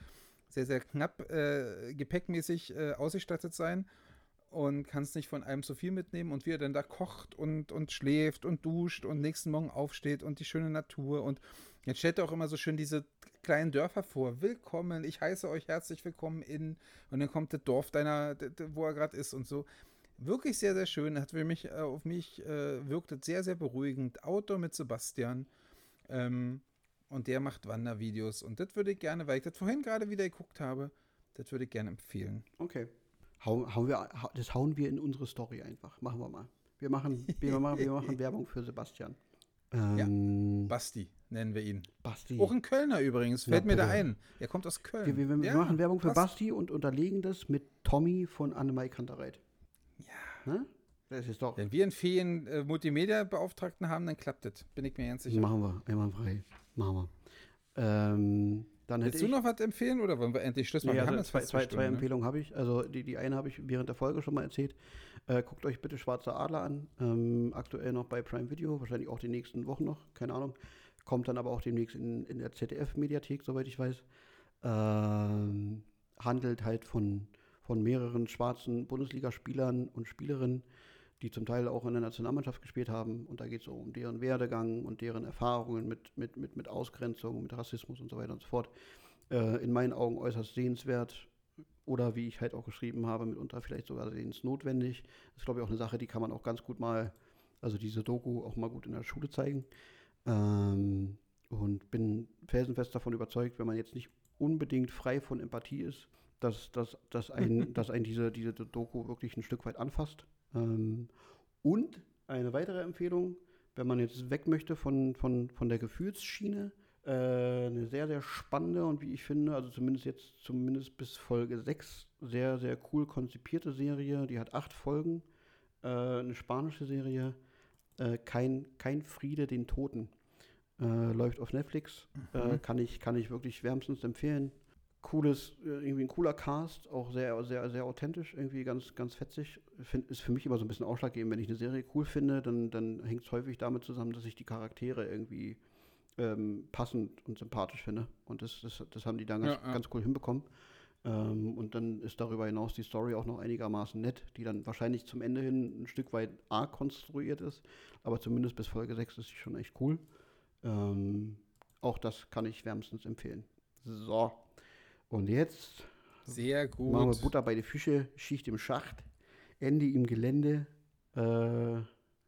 sehr, sehr knapp äh, gepäckmäßig äh, ausgestattet sein und kannst nicht von einem zu viel mitnehmen und wie er dann da kocht und, und schläft und duscht und nächsten Morgen aufsteht und die schöne Natur und jetzt stellt er auch immer so schön diese kleinen Dörfer vor. Willkommen, ich heiße euch herzlich willkommen in und dann kommt das Dorf deiner, wo er gerade ist und so. Wirklich sehr, sehr schön. Hat für mich, äh, auf mich äh, wirkt es sehr, sehr beruhigend. Outdoor mit Sebastian. Ähm, und der macht Wandervideos. Und das würde ich gerne, weil ich das vorhin gerade wieder geguckt habe, das würde ich gerne empfehlen. Okay. Hau, hauen wir, das hauen wir in unsere Story einfach. Machen wir mal. Wir machen, wir machen, wir machen Werbung für Sebastian. Ähm, ja, Basti nennen wir ihn. Basti. Auch ein Kölner übrigens, fällt ja, mir da ein. Er kommt aus Köln. Wir, wir, wir ja, machen Werbung für Basti. Basti und unterlegen das mit Tommy von Annemai Kantereit. Ja. Ne? Das ist doch. Wenn wir einen Ferien äh, Multimedia-Beauftragten haben, dann klappt das. Bin ich mir ganz sicher. Machen wir, einmal frei. Machen wir. Ähm, dann Willst du noch was empfehlen oder wollen wir endlich Schluss machen? Ja, also zwei, zwei, zwei ne? Empfehlungen habe ich. Also die, die eine habe ich während der Folge schon mal erzählt. Äh, guckt euch bitte Schwarzer Adler an. Ähm, aktuell noch bei Prime Video, wahrscheinlich auch die nächsten Wochen noch, keine Ahnung. Kommt dann aber auch demnächst in, in der ZDF-Mediathek, soweit ich weiß. Ähm, handelt halt von, von mehreren schwarzen Bundesligaspielern und Spielerinnen, die zum Teil auch in der Nationalmannschaft gespielt haben. Und da geht es um deren Werdegang und deren Erfahrungen mit, mit, mit, mit Ausgrenzung, mit Rassismus und so weiter und so fort. Äh, in meinen Augen äußerst sehenswert oder wie ich halt auch geschrieben habe, mitunter vielleicht sogar sehensnotwendig. Das ist, glaube ich, auch eine Sache, die kann man auch ganz gut mal, also diese Doku auch mal gut in der Schule zeigen. Ähm, und bin felsenfest davon überzeugt, wenn man jetzt nicht unbedingt frei von Empathie ist, dass, dass, dass, ein, dass ein diese, diese Doku wirklich ein Stück weit anfasst. Ähm, und eine weitere Empfehlung, wenn man jetzt weg möchte von, von, von der Gefühlsschiene, äh, eine sehr, sehr spannende und wie ich finde, also zumindest jetzt, zumindest bis Folge 6, sehr, sehr cool konzipierte Serie. Die hat acht Folgen, äh, eine spanische Serie, äh, kein, kein Friede den Toten. Äh, läuft auf Netflix, äh, mhm. kann, ich, kann ich wirklich wärmstens empfehlen cooles, äh, irgendwie ein cooler Cast, auch sehr, sehr, sehr authentisch, irgendwie ganz, ganz fetzig. Find, ist für mich immer so ein bisschen ausschlaggebend. Wenn ich eine Serie cool finde, dann, dann hängt es häufig damit zusammen, dass ich die Charaktere irgendwie ähm, passend und sympathisch finde. Und das, das, das haben die dann ganz, ja, ja. ganz cool hinbekommen. Ähm, und dann ist darüber hinaus die Story auch noch einigermaßen nett, die dann wahrscheinlich zum Ende hin ein Stück weit arg konstruiert ist. Aber zumindest bis Folge 6 ist sie schon echt cool. Ähm, auch das kann ich wärmstens empfehlen. So. Und jetzt Sehr gut. machen wir Butter bei den Fische, Schicht im Schacht, Ende im Gelände, äh,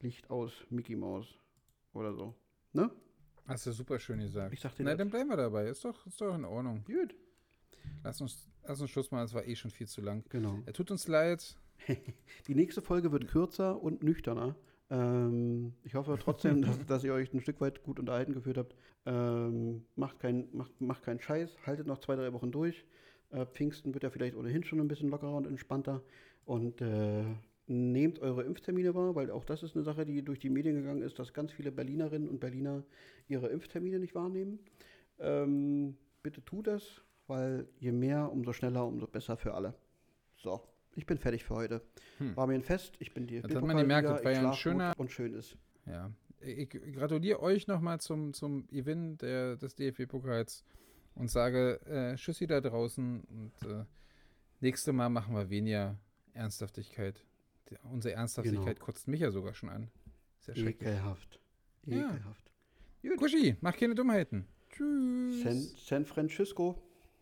Licht aus, Mickey Maus oder so. Ne? Hast du super schön gesagt. Ich sagte Na, dann bleiben wir dabei. Ist doch, ist doch in Ordnung. Gut. Lass uns, lass uns Schluss machen, es war eh schon viel zu lang. Genau. Er tut uns leid. Die nächste Folge wird kürzer und nüchterner. Ähm, ich hoffe trotzdem, dass, dass, ihr euch ein Stück weit gut unterhalten geführt habt. Ähm, macht, kein, macht, macht keinen Scheiß, haltet noch zwei, drei Wochen durch. Äh, Pfingsten wird ja vielleicht ohnehin schon ein bisschen lockerer und entspannter. Und äh, nehmt eure Impftermine wahr, weil auch das ist eine Sache, die durch die Medien gegangen ist, dass ganz viele Berlinerinnen und Berliner ihre Impftermine nicht wahrnehmen. Ähm, bitte tut das, weil je mehr, umso schneller, umso besser für alle. So ich bin fertig für heute. Hm. War mir ein Fest, ich bin DFB. Das hat man gemerkt, das war ja ein schöner und schön ist. Ja, ich gratuliere euch nochmal zum, zum Gewinn der, des DFB-Pokals und sage äh, Tschüssi da draußen und äh, nächstes Mal machen wir weniger Ernsthaftigkeit. Die, unsere Ernsthaftigkeit genau. kotzt mich ja sogar schon an. Sehr Ekelhaft. Ekelhaft. Ja. Kuschi, mach keine Dummheiten. Tschüss. San, San Francisco.